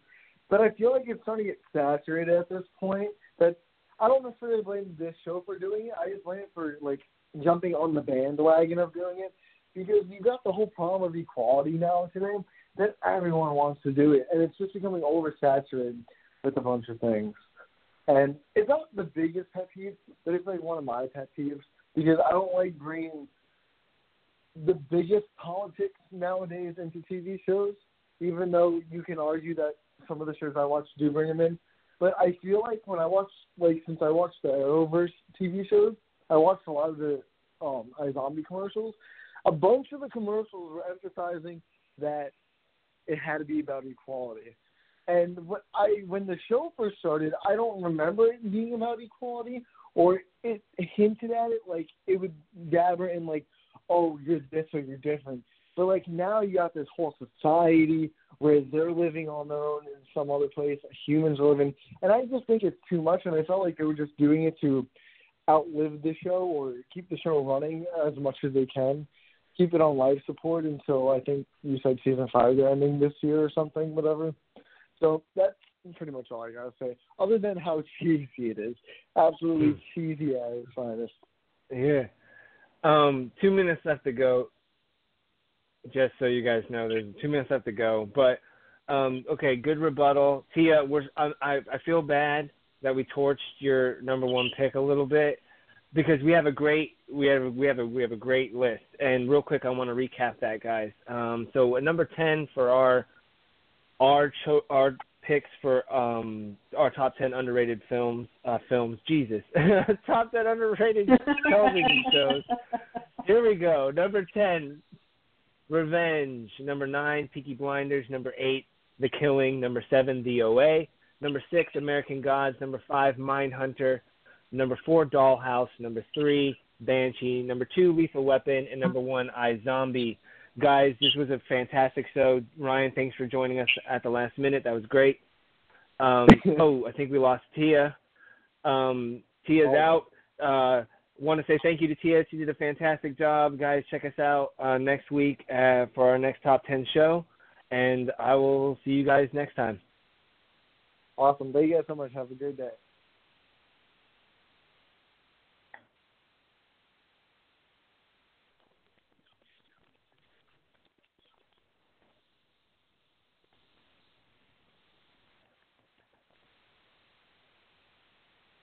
But I feel like it's starting to get saturated at this point. That I don't necessarily blame this show for doing it. I just blame it for like jumping on the bandwagon of doing it because you got the whole problem of equality now today that everyone wants to do it, and it's just becoming oversaturated with a bunch of things. And it's not the biggest pet peeve, but it's like one of my pet peeves because I don't like bringing the biggest politics nowadays into TV shows, even though you can argue that some of the shows I watch do bring them in. But I feel like when I watch, like since I watched the Arrowverse TV shows, I watched a lot of the um iZombie commercials. A bunch of the commercials were emphasizing that it had to be about equality. And what I when the show first started, I don't remember it being about equality, or it hinted at it like it would dabber in like, oh, you're this or you're different. But like now you got this whole society where they're living on their own in some other place, humans are living, and I just think it's too much. And I felt like they were just doing it to outlive the show or keep the show running as much as they can, keep it on life support until I think you said season five they're ending this year or something, whatever. So that's pretty much all I gotta say. Other than how cheesy it is, absolutely cheesy at its finest. Yeah. Um, two minutes left to go. Just so you guys know, there's two minutes left to go. But um, okay, good rebuttal, Tia. We're I I I feel bad that we torched your number one pick a little bit because we have a great we have we have a we have a great list. And real quick, I want to recap that, guys. Um, so at number ten for our our cho- our picks for um our top ten underrated films uh films Jesus top ten underrated television shows. Here we go. Number ten, Revenge. Number nine, Peaky Blinders. Number eight, The Killing. Number seven, The OA. Number six, American Gods. Number five, Mindhunter. Number four, Dollhouse. Number three, Banshee. Number two, Lethal Weapon. And number one, iZombie. Guys, this was a fantastic show. Ryan, thanks for joining us at the last minute. That was great. Um, oh, I think we lost Tia. Um, Tia's Oh. out. Uh, want to say thank you to Tia. She did a fantastic job. Guys, check us out uh, next week uh, for our next top 10 show. And I will see you guys next time. Awesome. Thank you guys so much. Have a great day.